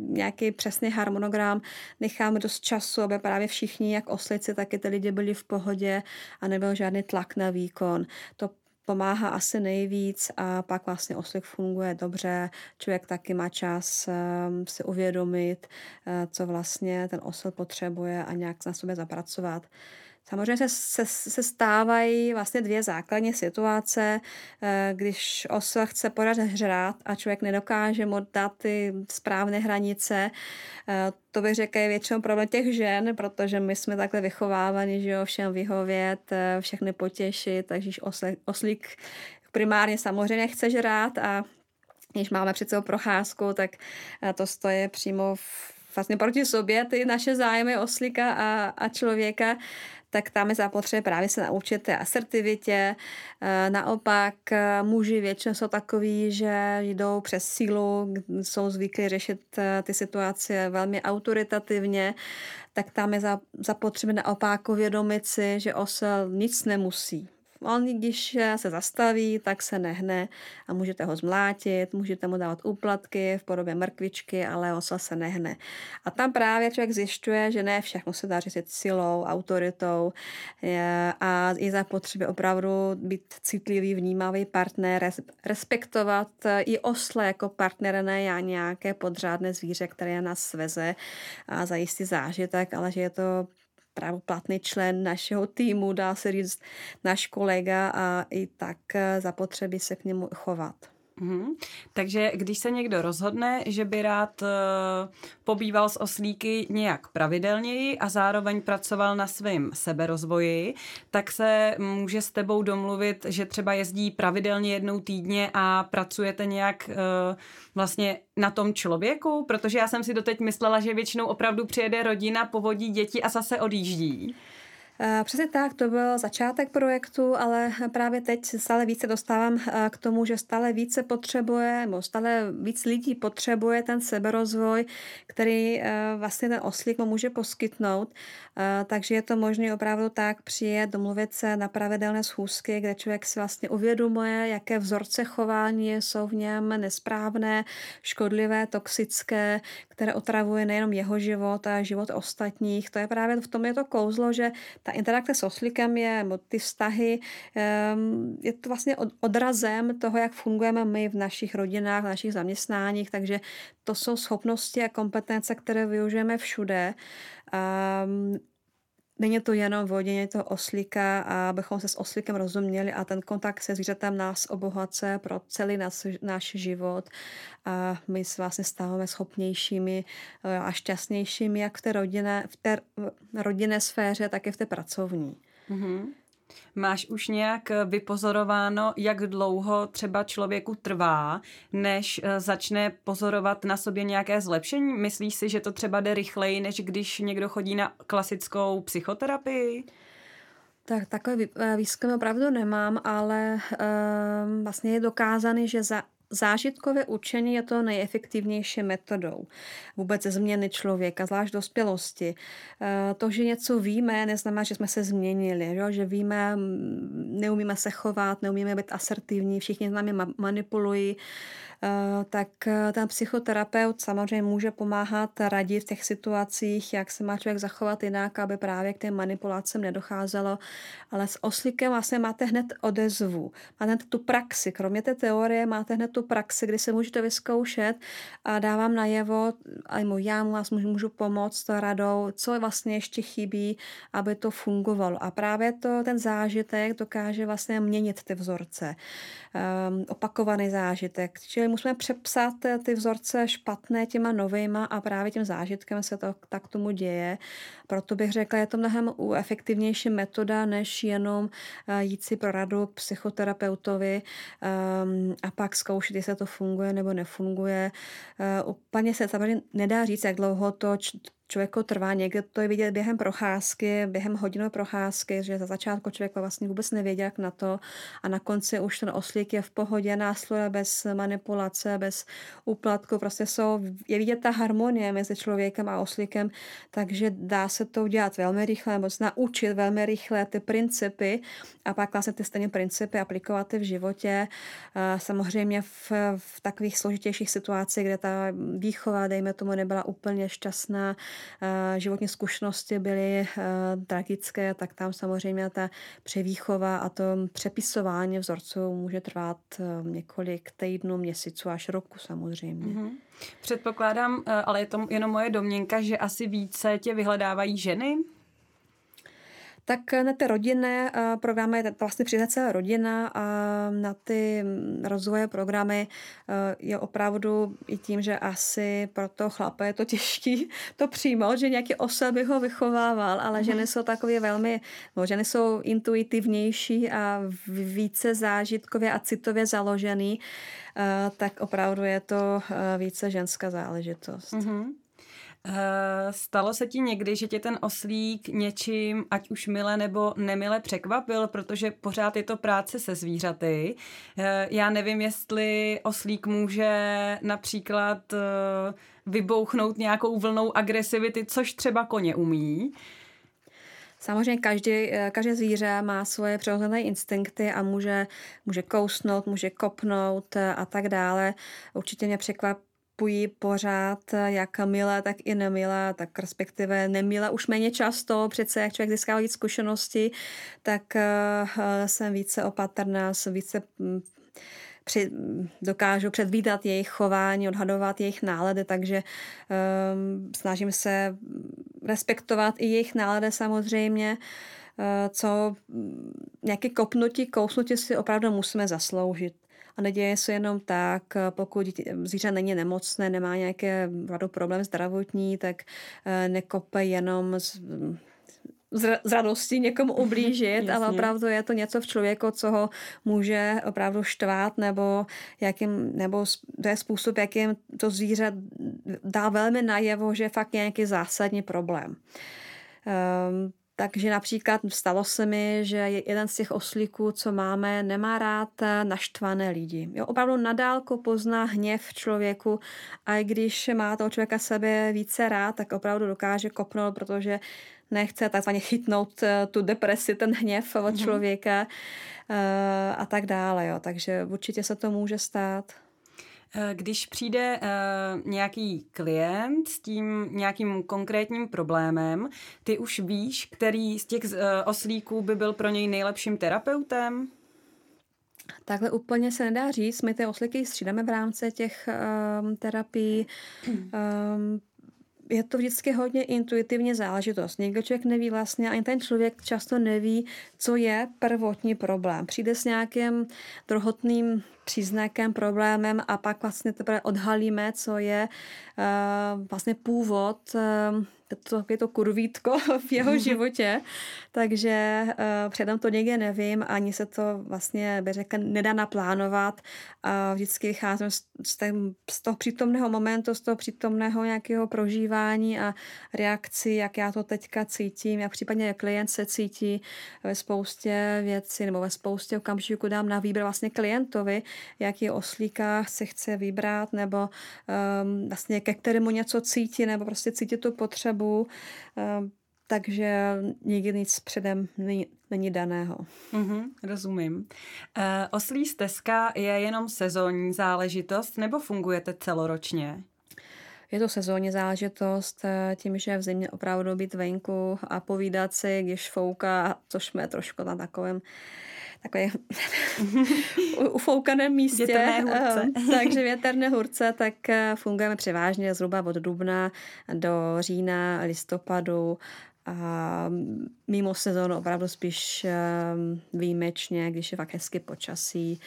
Speaker 2: nějaký přesný harmonogram, necháme dost času, aby právě všichni, jak oslici, tak i ty lidi byli v pohodě a nebyl žádný tlak na výkon. To pomáhá asi nejvíc a pak vlastně oslik funguje dobře. Člověk taky má čas um, si uvědomit, uh, co vlastně ten osl potřebuje a nějak na sobě zapracovat. Samozřejmě se, se, se stávají vlastně dvě základní situace, eh, když osel chce podat hřát a člověk nedokáže mu dát ty správné hranice. Eh, to bych řekl je většinou problém těch žen, protože my jsme takhle vychovávaní, že jo, všem vyhovět, eh, všechny potěšit, takže oslík primárně samozřejmě chce žrát a když máme před sebou procházku, tak to stojí přímo v, vlastně proti sobě ty naše zájmy oslíka a, a člověka tak tam je zapotřebí právě se naučit té asertivitě. Eh, naopak eh, muži většinou jsou takový, že jdou přes sílu, jsou zvyklí řešit ty situace velmi autoritativně, tak tam je zapotřebí naopak uvědomit si, že osel nic nemusí On, když se zastaví, tak se nehne a můžete ho zmlátit, můžete mu dávat úplatky v podobě mrkvičky, ale osa se nehne. A tam právě člověk zjišťuje, že ne všechno se dá říct silou, autoritou a je zapotřebí opravdu být citlivý, vnímavý partner, respektovat i osle jako partnera, ne nějaké podřádné zvíře, které nás sveze a zajistí zážitek, ale že je to právoplatný člen našeho týmu, dá se říct, náš kolega a i tak eh, zapotřebí se k němu chovat.
Speaker 1: Mm-hmm. Takže když se někdo rozhodne, že by rád uh, pobýval s oslíky nějak pravidelněji a zároveň pracoval na svém seberozvoji, tak se může s tebou domluvit, že třeba jezdí pravidelně jednou týdně a pracujete nějak uh, vlastně na tom člověku, protože já jsem si doteď myslela, že většinou opravdu přijede rodina, povodí děti a zase odjíždí.
Speaker 2: Eh, přesně tak, to byl začátek projektu, ale právě teď stále více dostávám eh, k tomu, že stále více potřebuje, nebo stále víc lidí potřebuje ten seberozvoj, který eh, vlastně ten oslík mu může poskytnout. Takže je to možné opravdu tak přijet, domluvit se na pravidelné schůzky, kde člověk si vlastně uvědomuje, jaké vzorce chování jsou v něm nesprávné, škodlivé, toxické, které otravuje nejenom jeho život a život ostatních. To je právě v tom je to kouzlo, že ta interakce s oslíkem je, ty vztahy, ehm, je to vlastně odrazem toho, jak fungujeme my v našich rodinách, v našich zaměstnáních, takže to jsou schopnosti a kompetence, které využijeme všude. Není to jenom v hodině toho oslíka, a abychom se s oslíkem rozuměli a ten kontakt se zvířetem nás obohacuje pro celý náš, náš život a my se vlastně stáváme schopnějšími eh, a šťastnějšími jak v té rodinné, v té rodinné sféře, tak i v té pracovní. Mm-hmm.
Speaker 1: Máš už nějak eh, vypozorováno, jak dlouho třeba člověku trvá, než eh, začne pozorovat na sobě nějaké zlepšení? Myslíš si, že to třeba jde rychleji, než když někdo chodí na klasickou psychoterapii?
Speaker 2: Tak takové eh, výzkumy opravdu nemám, ale um, vlastně je dokázaný, že za Zážitkové učení je to nejefektivnější metodou. Vůbec změny člověka, zvlášť dospělosti. Eh, to, že něco víme, neznamená, že jsme se změnili, že víme, neumíme se chovat, neumíme být asertivní, všichni s námi manipulují, tak eh, ten psychoterapeut samozřejmě může pomáhat radit v těch situacích, jak se má člověk zachovat jinak, aby právě k těm manipulacím nedocházelo. Ale s oslíkem vlastně máte hned odezvu, máte hned tu praxi. Kromě té teorie máte hned tu praxi, kdy se můžete vyzkoušet a dávám najevo, a já mu vás můžu, můžu pomoct radou, co vlastně ještě chybí, aby to fungovalo. A právě to, ten zážitek dokáže vlastně měnit ty vzorce. Um, opakovaný zážitek. Čili musíme přepsat ty vzorce špatné těma novejma a právě tím zážitkem se to tak tomu děje. Proto bych řekla, je to mnohem efektivnější metoda, než jenom eh, jít si pro radu k psychoterapeutovi um, a pak zkoušet, jestli to funguje nebo nefunguje. Uh, úplně se samozřejmě nedá říct, jak dlouho to člověku trvá. Někde to je vidět během procházky, během hodinové procházky, že za začátku člověk vlastně vůbec nevěděl, jak na to a na konci už ten oslík je v pohodě, následuje bez manipulace, bez úplatku. Prostě jsou, je vidět ta harmonie mezi člověkem a oslíkem, takže dá se to udělat velmi rychle, se naučit velmi rychle ty principy a pak vlastně ty stejné principy aplikovat v životě. Samozřejmě v, v takových složitějších situacích, kde ta výchova, dejme tomu, nebyla úplně šťastná, životní zkušenosti byly tragické, tak tam samozřejmě ta převýchova a to přepisování vzorců může trvat několik týdnů, měsíců až roku samozřejmě. Mm-hmm.
Speaker 1: Předpokládám, ale je to jenom moje domněnka, že asi více tě vyhledávají ženy?
Speaker 2: Tak na ty rodinné eh, programy, to vlastně přijde celá rodina a na ty mm, rozvoje programy eh, je opravdu i tím, že asi pro toho chlapa je to těžký to přijmout, že nějaký osel by ho vychovával, ale ženy mhm. jsou takové velmi, no, ženy jsou intuitivnější a více zážitkově a citově založený, eh, tak opravdu je to více ženská záležitost. Mm-hmm.
Speaker 1: Stalo se ti někdy, že tě ten oslík něčím, ať už mile nebo nemile překvapil, protože pořád je to práce se zvířaty. Já nevím, jestli oslík může například vybouchnout nějakou vlnou agresivity, což třeba koně umí.
Speaker 2: Samozřejmě každý, eh, každé zvíře má svoje přirozené instinkty a může, může kousnout, může kopnout eh, a tak dále. Určitě mě překvapují pořád, eh, jak milé, tak i nemilé, tak respektive nemilé už méně často, přece jak člověk získá víc zkušenosti, tak jsem více opatrná, jsem více hm, při, dokážu předvídat jejich chování, odhadovat jejich nálady, takže um, snažím se respektovat i jejich nálady samozřejmě, uh, co nějaké kopnutí, kousnutí si opravdu musíme zasloužit. A neděje se jenom tak, pokud zvíře není nemocné, nemá nějaké problém zdravotní, tak uh, nekope jenom z, z, z radosti někomu ublížit, ale opravdu je to něco v člověku, co ho může opravdu štvát, nebo, jakým, nebo to je způsob, jakým to zvíře dá velmi najevo, že je fakt nějaký zásadní problém. Um, takže například stalo se mi, že jeden z těch oslíků, co máme, nemá rád naštvané lidi. Jo, opravdu nadálko pozná hněv v člověku a i když má toho člověka sebe více rád, tak opravdu dokáže kopnout, protože nechce takzvaně chytnout eh, tu depresi, ten hněv od mhm. člověka mm-hmm. a tak dále. Jo. Takže určitě se to může stát.
Speaker 1: Eh, když přijde uh, nějaký klient s tím nějakým konkrétním problémem, ty už víš, který z těch uh, oslíků by byl pro něj nejlepším terapeutem?
Speaker 2: Takhle úplně se nedá říct. My ty oslíky střídáme v rámci těch um, terapií. Um, je to vždycky hodně intuitivně záležitost. Někdo člověk neví vlastně, ani ten člověk často neví, co je prvotní problém. Přijde s nějakým druhotným příznakem, problémem a pak vlastně teprve odhalíme, co je uh, vlastně původ uh, to, je to kurvítko v jeho životě, takže uh, předem to někde nevím, ani se to vlastně, by řekl, nedá naplánovat. A vždycky vycházím z, z, ten, z toho přítomného momentu, z toho přítomného nějakého prožívání a reakci, jak já to teďka cítím, jak případně jak klient se cítí ve spoustě věcí nebo ve spoustě okamžiků dám na výběr vlastně klientovi, jaký oslíka se chce vybrat nebo um, vlastně ke kterému něco cítí nebo prostě cítí tu potřebu, um, takže nikdy nic předem není, není daného.
Speaker 1: Mm-hmm, rozumím. Uh, oslí stezka je jenom sezónní záležitost nebo fungujete celoročně?
Speaker 2: Je to sezónní záležitost, eh, tím, že v zimě opravdu být venku a povídat si, když fouká, což jsme trošku na takovém takovém ufoukaném místě.
Speaker 1: Větrné hurce.
Speaker 2: Eh, takže větrné hurce, tak eh, fungujeme převážně zhruba od dubna do října, listopadu a mimo sezónu opravdu spíš ehm, výjimečně, když je fakt hezky počasí,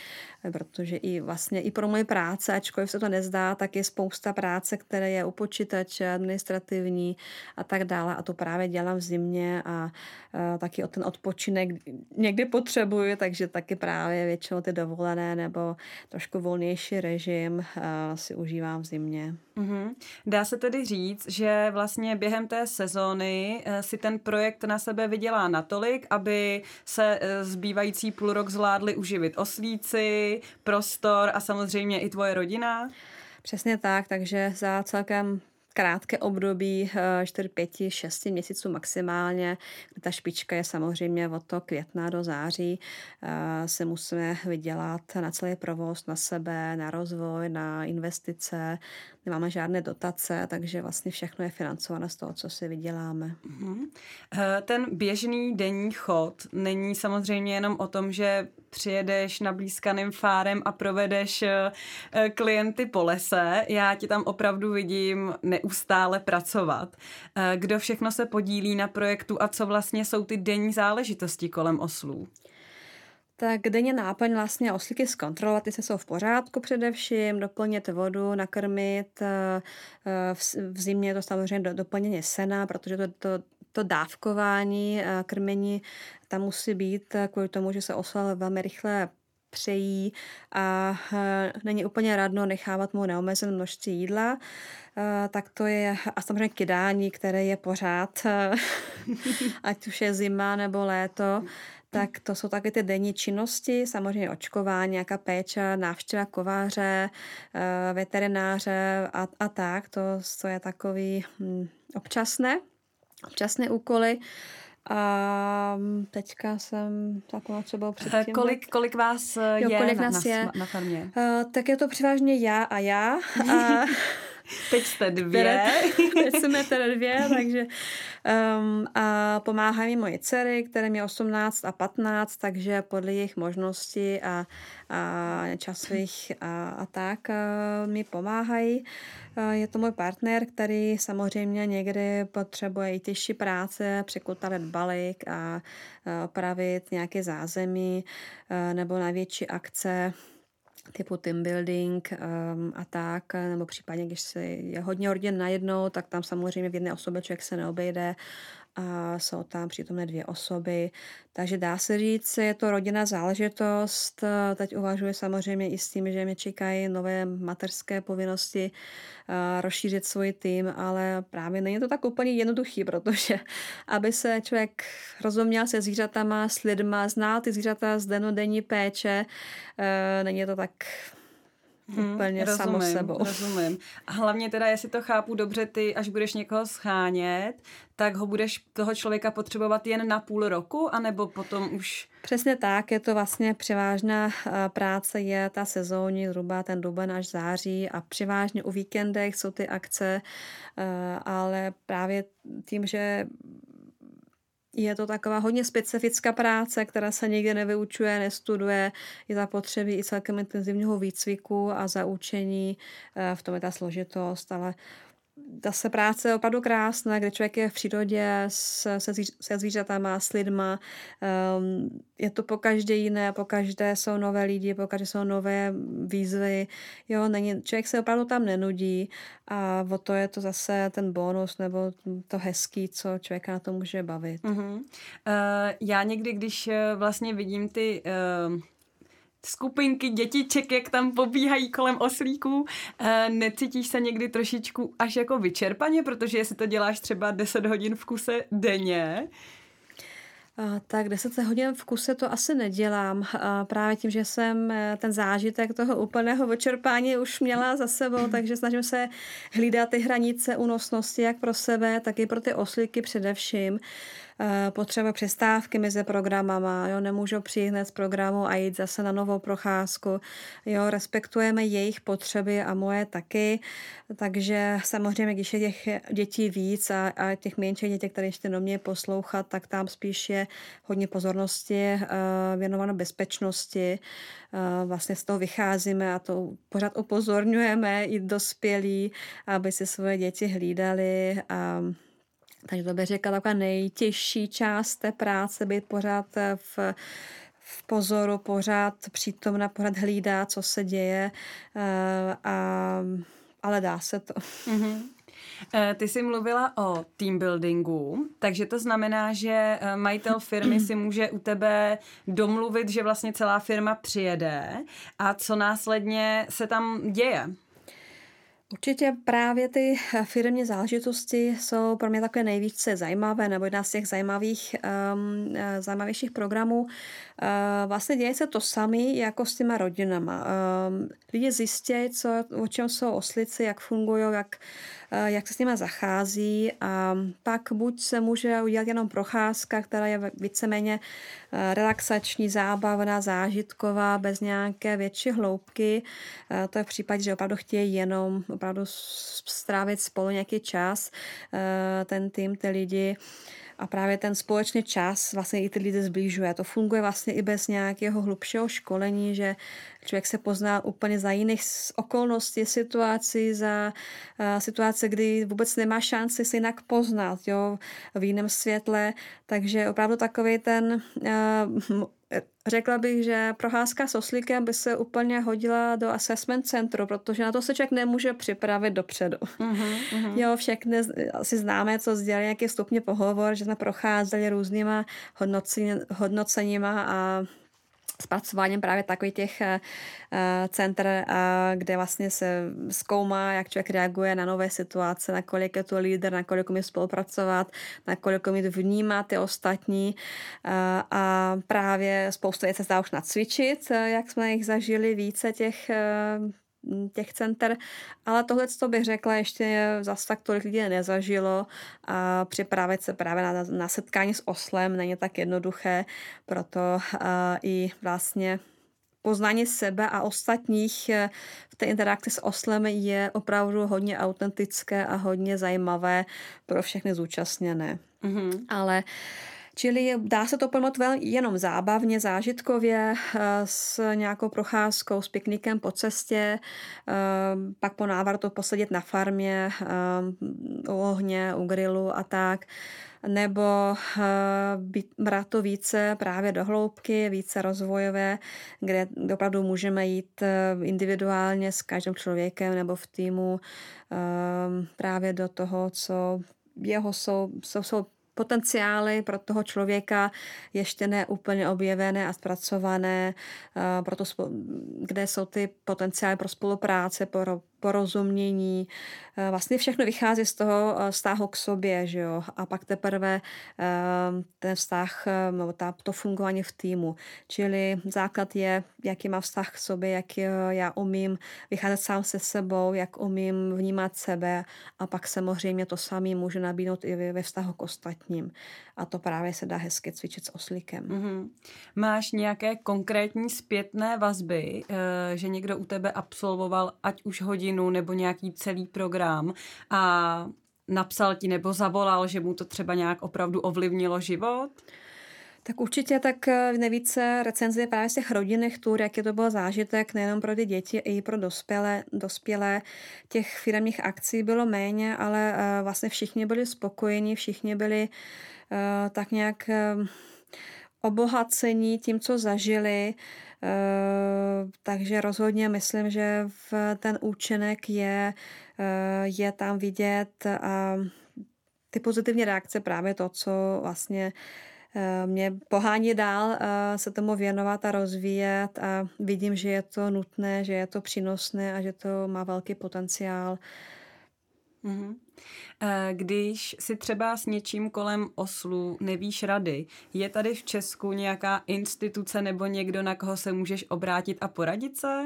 Speaker 2: protože i vlastně i pro moje práce, ačkoliv se to nezdá, tak je spousta práce, které je u počítače, administrativní a tak dále a to právě dělám v zimě a e, taky o ten odpočinek někdy potřebuju, takže taky právě většinou ty dovolené nebo trošku volnější režim e, si užívám v zimě.
Speaker 1: Mm-hmm. Dá se tedy říct, že vlastně během té sezóny e, si ten projekt na sebe vydělá natolik, aby se zbývající půl rok zvládli uživit oslíci, prostor a samozřejmě i tvoje rodina?
Speaker 2: Přesně tak, takže za celkem krátké období 4, 5, 6 měsíců maximálně, kdy ta špička je samozřejmě od toho května do září, eh, se musíme vydělat na celý provoz, na sebe, na rozvoj, na investice, nemáme žádné dotace, takže vlastně všechno je financované z toho, co si vyděláme.
Speaker 1: Mhm. Eh, ten běžný denní chod není samozřejmě jenom o tom, že přijedeš na blízkaným fárem a provedeš eh, klienty po lese. Já ti tam opravdu vidím neustále pracovat. Eh, kdo všechno se podílí na projektu a co vlastně jsou ty denní záležitosti kolem oslů?
Speaker 2: Tak denně náplň vlastně oslíky zkontrolovat, jestli jsou v pořádku především, doplnit vodu, nakrmit, eh, v zimě to samozřejmě doplněně sena, protože to, to, to dávkování, krmení tam musí být kvůli tomu, že se osla velmi rychle přejí a není úplně radno nechávat mu neomezené množství jídla. Tak to je a samozřejmě kydání, které je pořád, ať už je zima nebo léto, tak to jsou taky ty denní činnosti, samozřejmě očkování, nějaká péče, návštěva kováře, veterináře a, a tak. To, to je takový hm, občasné, občasné úkoly. A teďka jsem taková třeba předtím.
Speaker 1: Kolik, kolik vás je, jo, kolik nás na, je? na farmě?
Speaker 2: Uh, tak je to převážně já a já. A
Speaker 1: Teď jste dvě.
Speaker 2: Teď jsme tedy dvě, takže um, a pomáhají mi moje dcery, které mě 18 a 15, takže podle jejich možností a, a časových a, a tak a mi pomáhají. Je to můj partner, který samozřejmě někdy potřebuje i těžší práce, překutavet balík a opravit nějaké zázemí nebo na větší akce typu team building um, a tak, nebo případně, když se je hodně rodin najednou, tak tam samozřejmě v jedné osobě člověk se neobejde a jsou tam přítomné dvě osoby. Takže dá se říct, je to rodinná záležitost. Teď uvažuji samozřejmě i s tím, že mě čekají nové materské povinnosti rozšířit svůj tým, ale právě není to tak úplně jednoduchý, protože aby se člověk rozuměl se zvířatama, s lidma, znal ty zvířata z denodenní péče, e, není to tak Hmm, úplně rozumím, samo sebou.
Speaker 1: Rozumím. A hlavně teda, jestli to chápu dobře, ty, až budeš někoho schánět, tak ho budeš toho člověka potřebovat jen na půl roku, anebo potom už...
Speaker 2: Přesně tak, je to vlastně převážná eh, práce, je ta sezónní, zhruba ten duben až září a převážně u víkendech jsou ty akce, eh, ale právě tím, že je to taková hodně specifická práce, která se nikdy nevyučuje, nestuduje, je zapotřebí i celkem intenzivního výcviku a zaučení, eh, v tom je ta složitost, ale se práce je opravdu krásná, kde člověk je v přírodě se, se, se zvířatama, s lidma. Um, je to po každé jiné, po každé jsou nové lidi, po každé jsou nové výzvy. Jo, není, člověk se opravdu tam nenudí a o to je to zase ten bonus nebo to hezký, co člověka na to může bavit.
Speaker 1: Uh-huh. Uh, já někdy, když eh, vlastně vidím ty uh skupinky dětiček, jak tam pobíhají kolem oslíků. E, necítíš se někdy trošičku až jako vyčerpaně, protože jestli to děláš třeba 10 hodin v kuse denně,
Speaker 2: tak 10 hodin v kuse to asi nedělám. Právě tím, že jsem e, ten zážitek toho úplného vyčerpání už měla za sebou, takže snažím se hlídat ty hranice únosnosti jak pro sebe, tak i pro ty oslíky především. Eh, potřeba přestávky mezi programama, jo, nemůžu přijít hned z programu a jít zase na novou procházku, jo, respektujeme jejich potřeby a moje taky, takže samozřejmě, když je těch dětí víc a, a těch menších dětí, které ještě mě poslouchat, tak tam spíš je hodně pozornosti uh, věnováno bezpečnosti, uh, vlastně z toho vycházíme a to pořád upozorňujeme i dospělí, aby si svoje děti hlídali a takže to bych řekla taková nejtěžší část té práce, být pořád eh, v, v pozoru, pořád přítomna, pořád hlídá, co se děje, eh, a, ale dá se to. Mm-hmm.
Speaker 1: Ty jsi mluvila o team buildingu, takže to znamená, že majitel firmy si může u tebe domluvit, že vlastně celá firma přijede a co následně se tam děje?
Speaker 2: Určitě právě ty firmní záležitosti jsou pro mě takové nejvíce zajímavé, nebo jedna z těch zajímavých, um, zajímavějších programů. Uh, vlastně děje se to sami jako s těma rodinama. Um, lidi zjistějí, co, o čem jsou oslici, jak fungují, jak Eh, jak se s nimi zachází a pak buď se může udělat jenom procházka, která je víceméně eh, relaxační, zábavná, zážitková, bez nějaké větší hloubky. Eh, to je v případě, že opravdu chtějí jenom opravdu strávit spolu nějaký čas, ten tým, ty lidi a právě ten společný čas vlastně i ty lidi zbližuje. To funguje vlastně i bez nějakého hlubšího školení, že člověk se pozná úplně za jiných okolností, situací, za uh, situace, kdy vůbec nemá šanci se jinak poznat jo, v jiném světle. Takže opravdu takový ten uh, Řekla bych, že procházka s oslíkem by se úplně hodila do assessment centru, protože na to se člověk nemůže připravit dopředu. Uh-huh, uh-huh. Jo, všechny asi známe, co sdělali nějaký stupně pohovor, že jsme procházeli různýma hodnocení, hodnoceníma a zpracováním právě takových těch center, kde vlastně se zkoumá, jak člověk reaguje na nové situace, nakolik je to líder, nakolik umí spolupracovat, nakolik umí vnímat ty ostatní. A právě spoustu věcí se dá už nacvičit, jak jsme jich zažili více těch těch center, ale tohle, co bych řekla, ještě zase tak tolik lidí nezažilo a připravit se právě na, na setkání s oslem není tak jednoduché, proto uh, i vlastně poznání sebe a ostatních eh, v té interakci s oslem je opravdu hodně autentické a hodně zajímavé pro všechny zúčastněné. Mm-hmm. Ale Čili dá se to pojmout jenom zábavně, zážitkově, eh, s nějakou procházkou, s piknikem po cestě, eh, pak po návratu posadit na farmě, u ohně, u grilu a tak. Nebo eh, brát to více právě do hloubky, více rozvojové, kde opravdu můžeme jít eh, individuálně s každým člověkem nebo v týmu eh, právě do toho, co jeho jsou, jsou, jsou potenciály pro toho člověka ještě neúplně objevené a zpracované, proto, kde jsou ty potenciály pro spolupráce, pro porozumění. Eh, vlastně všechno vychází z toho eh, vztahu k sobě, že jo? A pak teprve eh, ten vztah, nebo ta, to fungování v týmu. Čili základ je, jaký má vztah k sobě, jak já umím vycházet sám se sebou, jak umím vnímat sebe a pak samozřejmě to samý může nabídnout i ve vztahu k ostatním. A to právě se dá hezky cvičit s oslíkem. Mm-hmm.
Speaker 1: Máš nějaké konkrétní zpětné vazby, že někdo u tebe absolvoval ať už hodinu nebo nějaký celý program a napsal ti nebo zavolal, že mu to třeba nějak opravdu ovlivnilo život?
Speaker 2: Tak určitě tak eh, nejvíce recenze právě z těch rodinných tur, jak je to byl zážitek nejenom pro ty děti, i pro dospělé. dospělé. Těch firmních akcí bylo méně, ale eh, vlastně všichni byli spokojení, všichni byli eh, tak nějak obohacení tím, co zažili. Eh, takže rozhodně myslím, že v ten účinek je, eh, je tam vidět a ty pozitivní reakce právě to, co vlastně eh, mě pohání dál se tomu věnovat a rozvíjet a vidím, že je to nutné, že je to přínosné a že to má velký potenciál.
Speaker 1: Mm-hmm. Když si třeba s něčím kolem oslu nevíš rady, je tady v Česku nějaká instituce nebo někdo, na koho se můžeš obrátit a poradit se?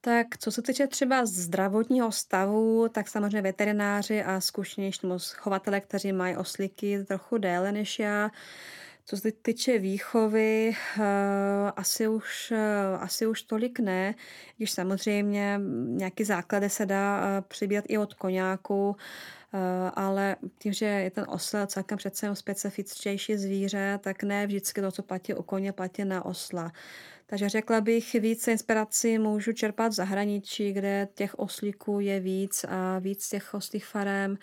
Speaker 2: Tak co se týče třeba zdravotního stavu, tak samozřejmě veterináři a zkušenější chovatele, kteří mají oslíky trochu déle než já, co se týče výchovy, eh, asi už, eh, asi už tolik ne, když samozřejmě nějaký základy se dá eh, přibírat i od koňáku, ale tím, že je ten osel celkem přece specifičtější zvíře, tak ne vždycky to, co platí u koně, platí na osla. Takže řekla bych, více inspirací můžu čerpat v zahraničí, kde těch oslíků je víc a víc těch oslých farem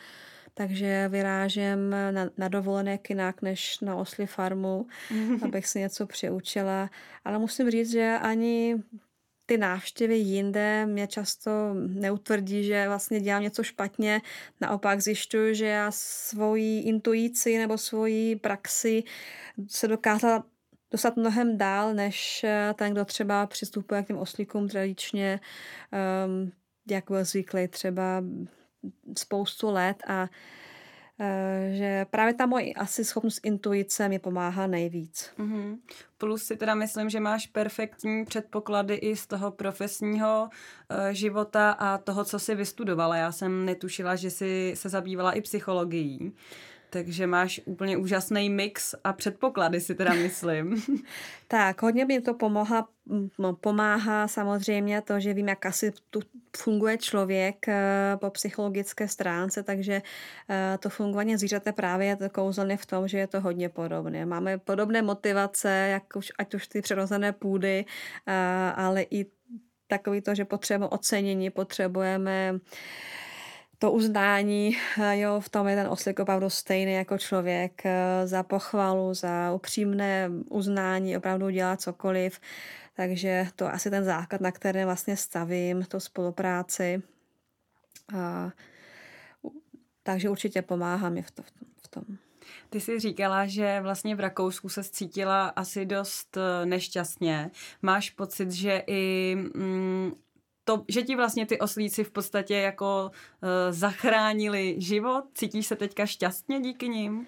Speaker 2: takže vyrážím na, na dovolenek jinak než na osli farmu, abych si něco přiučila. Ale musím říct, že ani ty návštěvy jinde mě často neutvrdí, že vlastně dělám něco špatně. Naopak zjišťuju, že já svoji intuici nebo svoji praxi se dokázala dostat mnohem dál, než ten, kdo třeba přistupuje k těm oslíkům tradičně, um, jak byl zvyklý třeba spoustu let a e, že právě ta moje asi schopnost intuice mi pomáhá nejvíc. Mm-hmm.
Speaker 1: Plus si teda myslím, že máš perfektní předpoklady i z toho profesního uh, života a toho, co jsi vystudovala. Já jsem netušila, že jsi se zabývala i psychologií. Takže máš úplně úžasný mix a předpoklady si teda myslím.
Speaker 2: tak, hodně mi to pomohla, pomáhá samozřejmě to, že vím, jak asi tu funguje člověk eh, po psychologické stránce, takže eh, to fungování zvířete právě je to v tom, že je to hodně podobné. Máme podobné motivace, jak už, ať už ty přirozené půdy, eh, ale i takový to, že potřebujeme ocenění, potřebujeme to uznání, eh, jo, v tom je ten oslík opravdu stejný jako člověk, eh, za pochvalu, za upřímné uznání, opravdu dělat cokoliv. Takže to asi ten základ, na kterém vlastně stavím tu spolupráci. A, takže určitě pomáhá mi v, to, v tom.
Speaker 1: Ty jsi říkala, že vlastně v Rakousku se cítila asi dost eh, nešťastně. Máš pocit, že i mm, to, že ti vlastně ty oslíci v podstatě jako uh, zachránili život? Cítíš se teďka šťastně díky nim?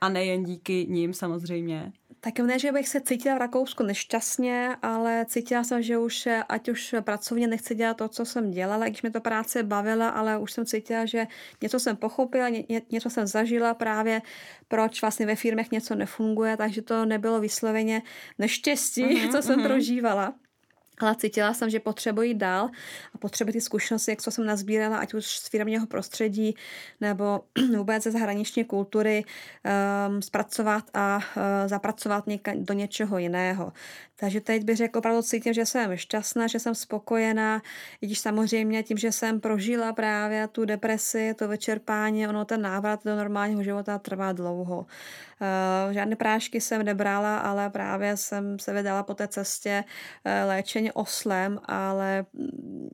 Speaker 1: A nejen díky ním samozřejmě.
Speaker 2: Tak ne, že bych se cítila v Rakousku nešťastně, ale cítila jsem, že už, ať už pracovně nechci dělat to, co jsem dělala, když mě to práce bavila, ale už jsem cítila, že něco jsem pochopila, ně, něco jsem zažila právě, proč vlastně ve firmech něco nefunguje, takže to nebylo vysloveně neštěstí, mm-hmm, co jsem mm-hmm. prožívala ale cítila jsem, že potřebuji dál a potřebuji ty zkušenosti, jak co jsem nazbírala, ať už z firmního prostředí nebo vůbec ze zahraniční kultury, um, zpracovat a uh, zapracovat něka, do něčeho jiného. Takže teď bych řekl, opravdu cítím, že jsem šťastná, že jsem spokojená, i když samozřejmě tím, že jsem prožila právě tu depresi, to vyčerpání, ono ten návrat do normálního života trvá dlouho. Uh, žádné prášky jsem nebrala, ale právě jsem se vydala po té cestě uh, léčení oslem, ale mm,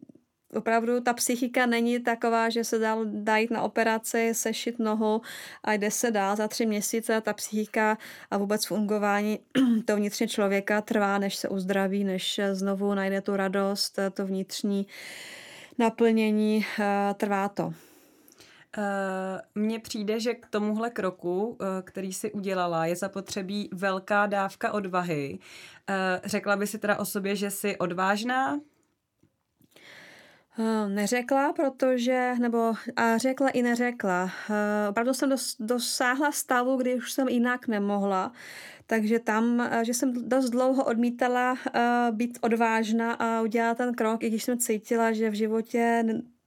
Speaker 2: opravdu ta psychika není taková, že se dá, dá jít na operaci, sešit nohu a jde se dál za tři měsíce. Ta psychika a vůbec fungování to vnitřně člověka trvá, než se uzdraví, než znovu najde tu radost, to vnitřní naplnění, uh, trvá to.
Speaker 1: Eh, mně přijde, že k tomuhle kroku, eh, který si udělala, je zapotřebí velká dávka odvahy. Eh, řekla by si teda o sobě, že jsi odvážná?
Speaker 2: Neřekla, protože, nebo a řekla i neřekla. Opravdu jsem dos, dosáhla stavu, kdy už jsem jinak nemohla. Takže tam, že jsem dost dlouho odmítala být odvážná a udělat ten krok, i když jsem cítila, že v životě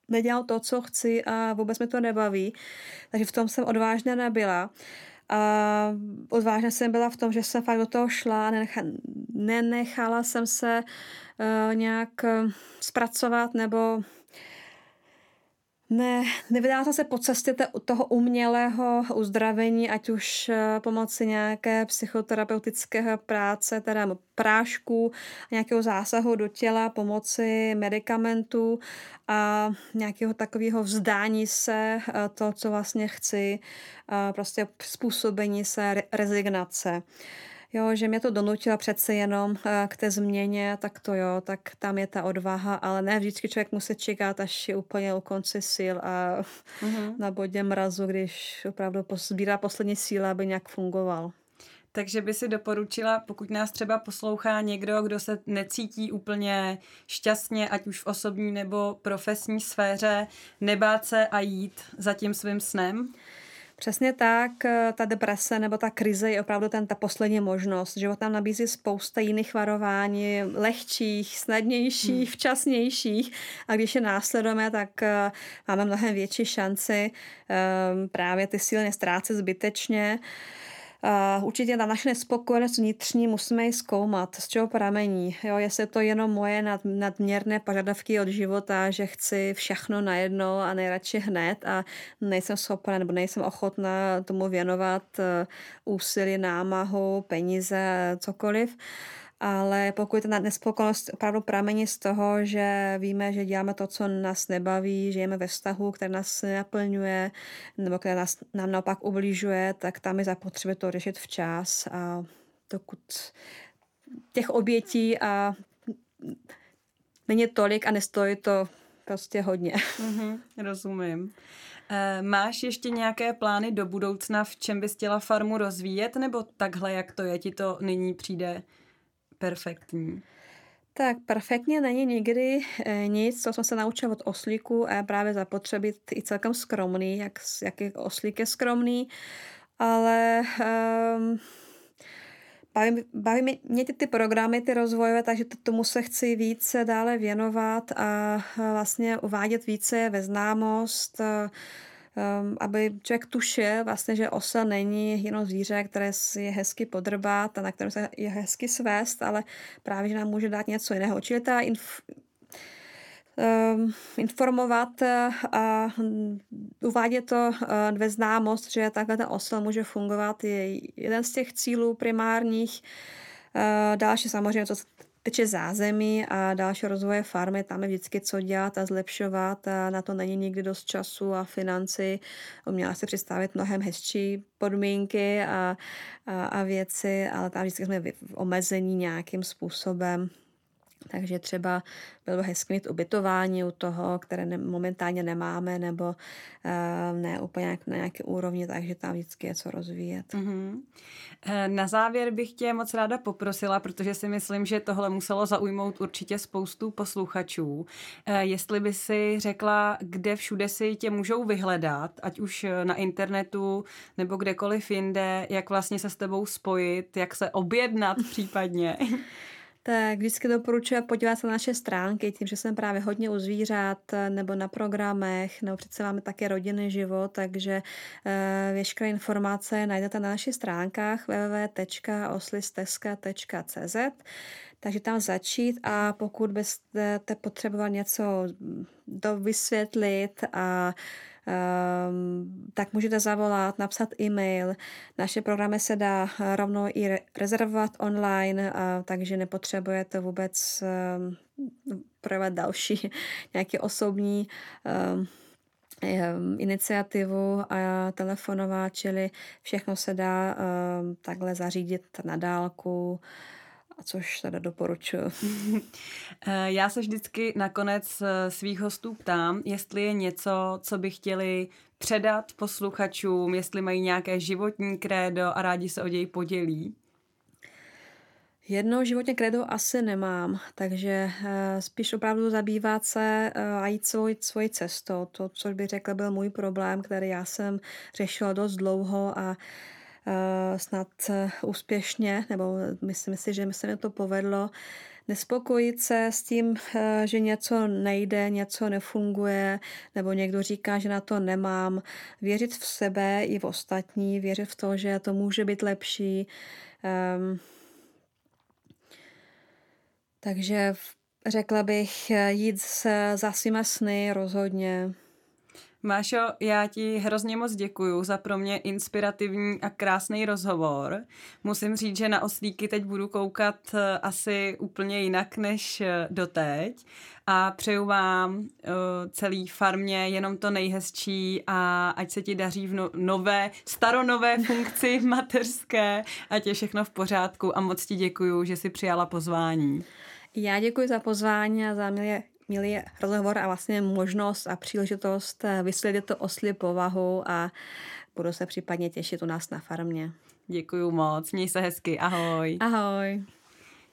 Speaker 2: nedělal to, co chci a vůbec mi to nebaví. Takže v tom jsem odvážná nebyla. A odvážná jsem byla v tom, že jsem fakt do toho šla, nenechala jsem se uh, nějak uh, zpracovat nebo ne, nevydala jsem se po cestě toho umělého uzdravení, ať už eh, pomocí nějaké psychoterapeutické práce, teda prášku, nějakého zásahu do těla, pomoci medicamentů a nějakého takového vzdání se eh, to, co vlastně chci, eh, prostě způsobení se rezignace jo, že mě to donutilo přece jenom eh, k té změně, tak to jo, tak tam je ta odvaha, ale ne vždycky člověk musí čekat, až je úplně u konce sil a uh-huh. na bodě mrazu, když opravdu sbírá poslední síly, aby nějak fungoval.
Speaker 1: Takže by si doporučila, pokud nás třeba poslouchá někdo, kdo se necítí úplně šťastně, ať už v osobní nebo profesní sféře, nebát se a jít za tím svým snem?
Speaker 2: Přesně tak, eh, ta deprese nebo ta krize je opravdu ten, ta poslední možnost. Život nám nabízí spousta jiných varování, lehčích, snadnějších, hmm. včasnějších a když je následujeme, tak eh, máme mnohem větší šanci eh, právě ty síly nestrácet zbytečně. Uh, určitě ta naše nespokojenost vnitřní musíme ji zkoumat, z čeho pramení. Jo, jestli to jenom moje nad, nadměrné požadavky od života, že chci všechno najednou a nejradši hned a nejsem schopna nebo nejsem ochotná tomu věnovat uh, úsilí, námahu, peníze, cokoliv. Uh, ale pokud ta nespokojenost opravdu pramení z toho, že víme, že děláme to, co nás nebaví, žijeme ve vztahu, který nás nenaplňuje, nebo který nás, nám naopak ubližuje, tak tam je zapotřebí to řešit včas a dokud těch obětí a není tolik a nestojí to prostě hodně.
Speaker 1: Mm-hmm, rozumím. E, máš ještě nějaké plány do budoucna, v čem bys chtěla farmu rozvíjet, nebo takhle, jak to je, ti to nyní přijde perfektní?
Speaker 2: Tak perfektně není nikdy e, nic, co jsem se naučila od oslíku a právě zapotřebit i celkem skromný, jak, jaký oslík je skromný, ale um, baví, baví mě ty, ty programy, ty rozvojové, takže tomu se chci více dále věnovat a vlastně uvádět více ve známost, um, aby člověk tušil vlastně, že osa není jenom zvíře, které si je hezky podrbat a na kterém se je hezky svést, ale právě, že nám může dát něco jiného. Čili ta inf- um, informovat a uvádět to uh, ve známost, že takhle ten osel může fungovat, je jeden z těch cílů primárních. Uh, další samozřejmě, co teče zázemí a další rozvoje farmy, tam je vždycky co dělat a zlepšovat a na to není nikdy dost času a financí. Uměla se představit mnohem hezčí podmínky a, a, a věci, ale tam vždycky jsme omezení nějakým způsobem. Takže třeba bylo hezky mít ubytování u toho, které ne, momentálně nemáme, nebo uh, ne úplně na nějaké úrovni, takže tam vždycky je co rozvíjet. Mm-hmm.
Speaker 1: Na závěr bych tě moc ráda poprosila, protože si myslím, že tohle muselo zaujmout určitě spoustu posluchačů. Eh, jestli by si řekla, kde všude si tě můžou vyhledat, ať už na internetu nebo kdekoliv jinde, jak vlastně se s tebou spojit, jak se objednat případně.
Speaker 2: tak vždycky doporučuji podívat se na naše stránky, tím, že jsem právě hodně u zvířat nebo na programech, nebo přece máme také rodinný život, takže uh, veškeré informace najdete na našich stránkách www.oslisteska.cz takže tam začít a pokud byste potřeboval něco dovysvětlit a tak můžete zavolat, napsat e-mail. Naše programy se dá rovnou i rezervovat online, takže nepotřebujete vůbec um, projevat další nějaký osobní um, iniciativu a telefonovat, čili všechno se dá takhle zařídit na dálku což teda doporučuji.
Speaker 1: Eh, já se vždycky nakonec eh, svých hostů ptám, jestli je něco, co by chtěli předat posluchačům, jestli mají nějaké životní krédo a rádi se o něj podělí.
Speaker 2: Jedno životně kredo asi nemám, takže uh, spíš opravdu zabývat se uh, a jít svoj, svojí cestou. To, co bych řekla, byl můj problém, který já jsem řešila dost dlouho a Eh, snad eh, úspěšně, nebo myslím si, že se mi to povedlo, nespokojit se s tím, eh, že něco nejde, něco nefunguje, nebo někdo říká, že na to nemám. Věřit v sebe i v ostatní, věřit v to, že to může být lepší. Um, takže řekla bych jít za svýma sny rozhodně.
Speaker 1: Mášo, já ti hrozně moc děkuju za pro mě inspirativní a krásný rozhovor. Musím říct, že na oslíky teď budu koukat eh, asi úplně jinak než eh, doteď a přeju vám uh, celý farmě jenom to nejhezčí a ať se ti daří v no, nové, staronové funkci mateřské, ať je všechno v pořádku a moc ti děkuju, že jsi přijala pozvání.
Speaker 2: Já děkuji za pozvání a za milé milý rozhovor a vlastně možnost a příležitost eh, vysvětlit to osli povahu a budu se případně těšit u nás na farmě.
Speaker 1: Děkuji moc, měj se hezky, ahoj.
Speaker 2: Ahoj.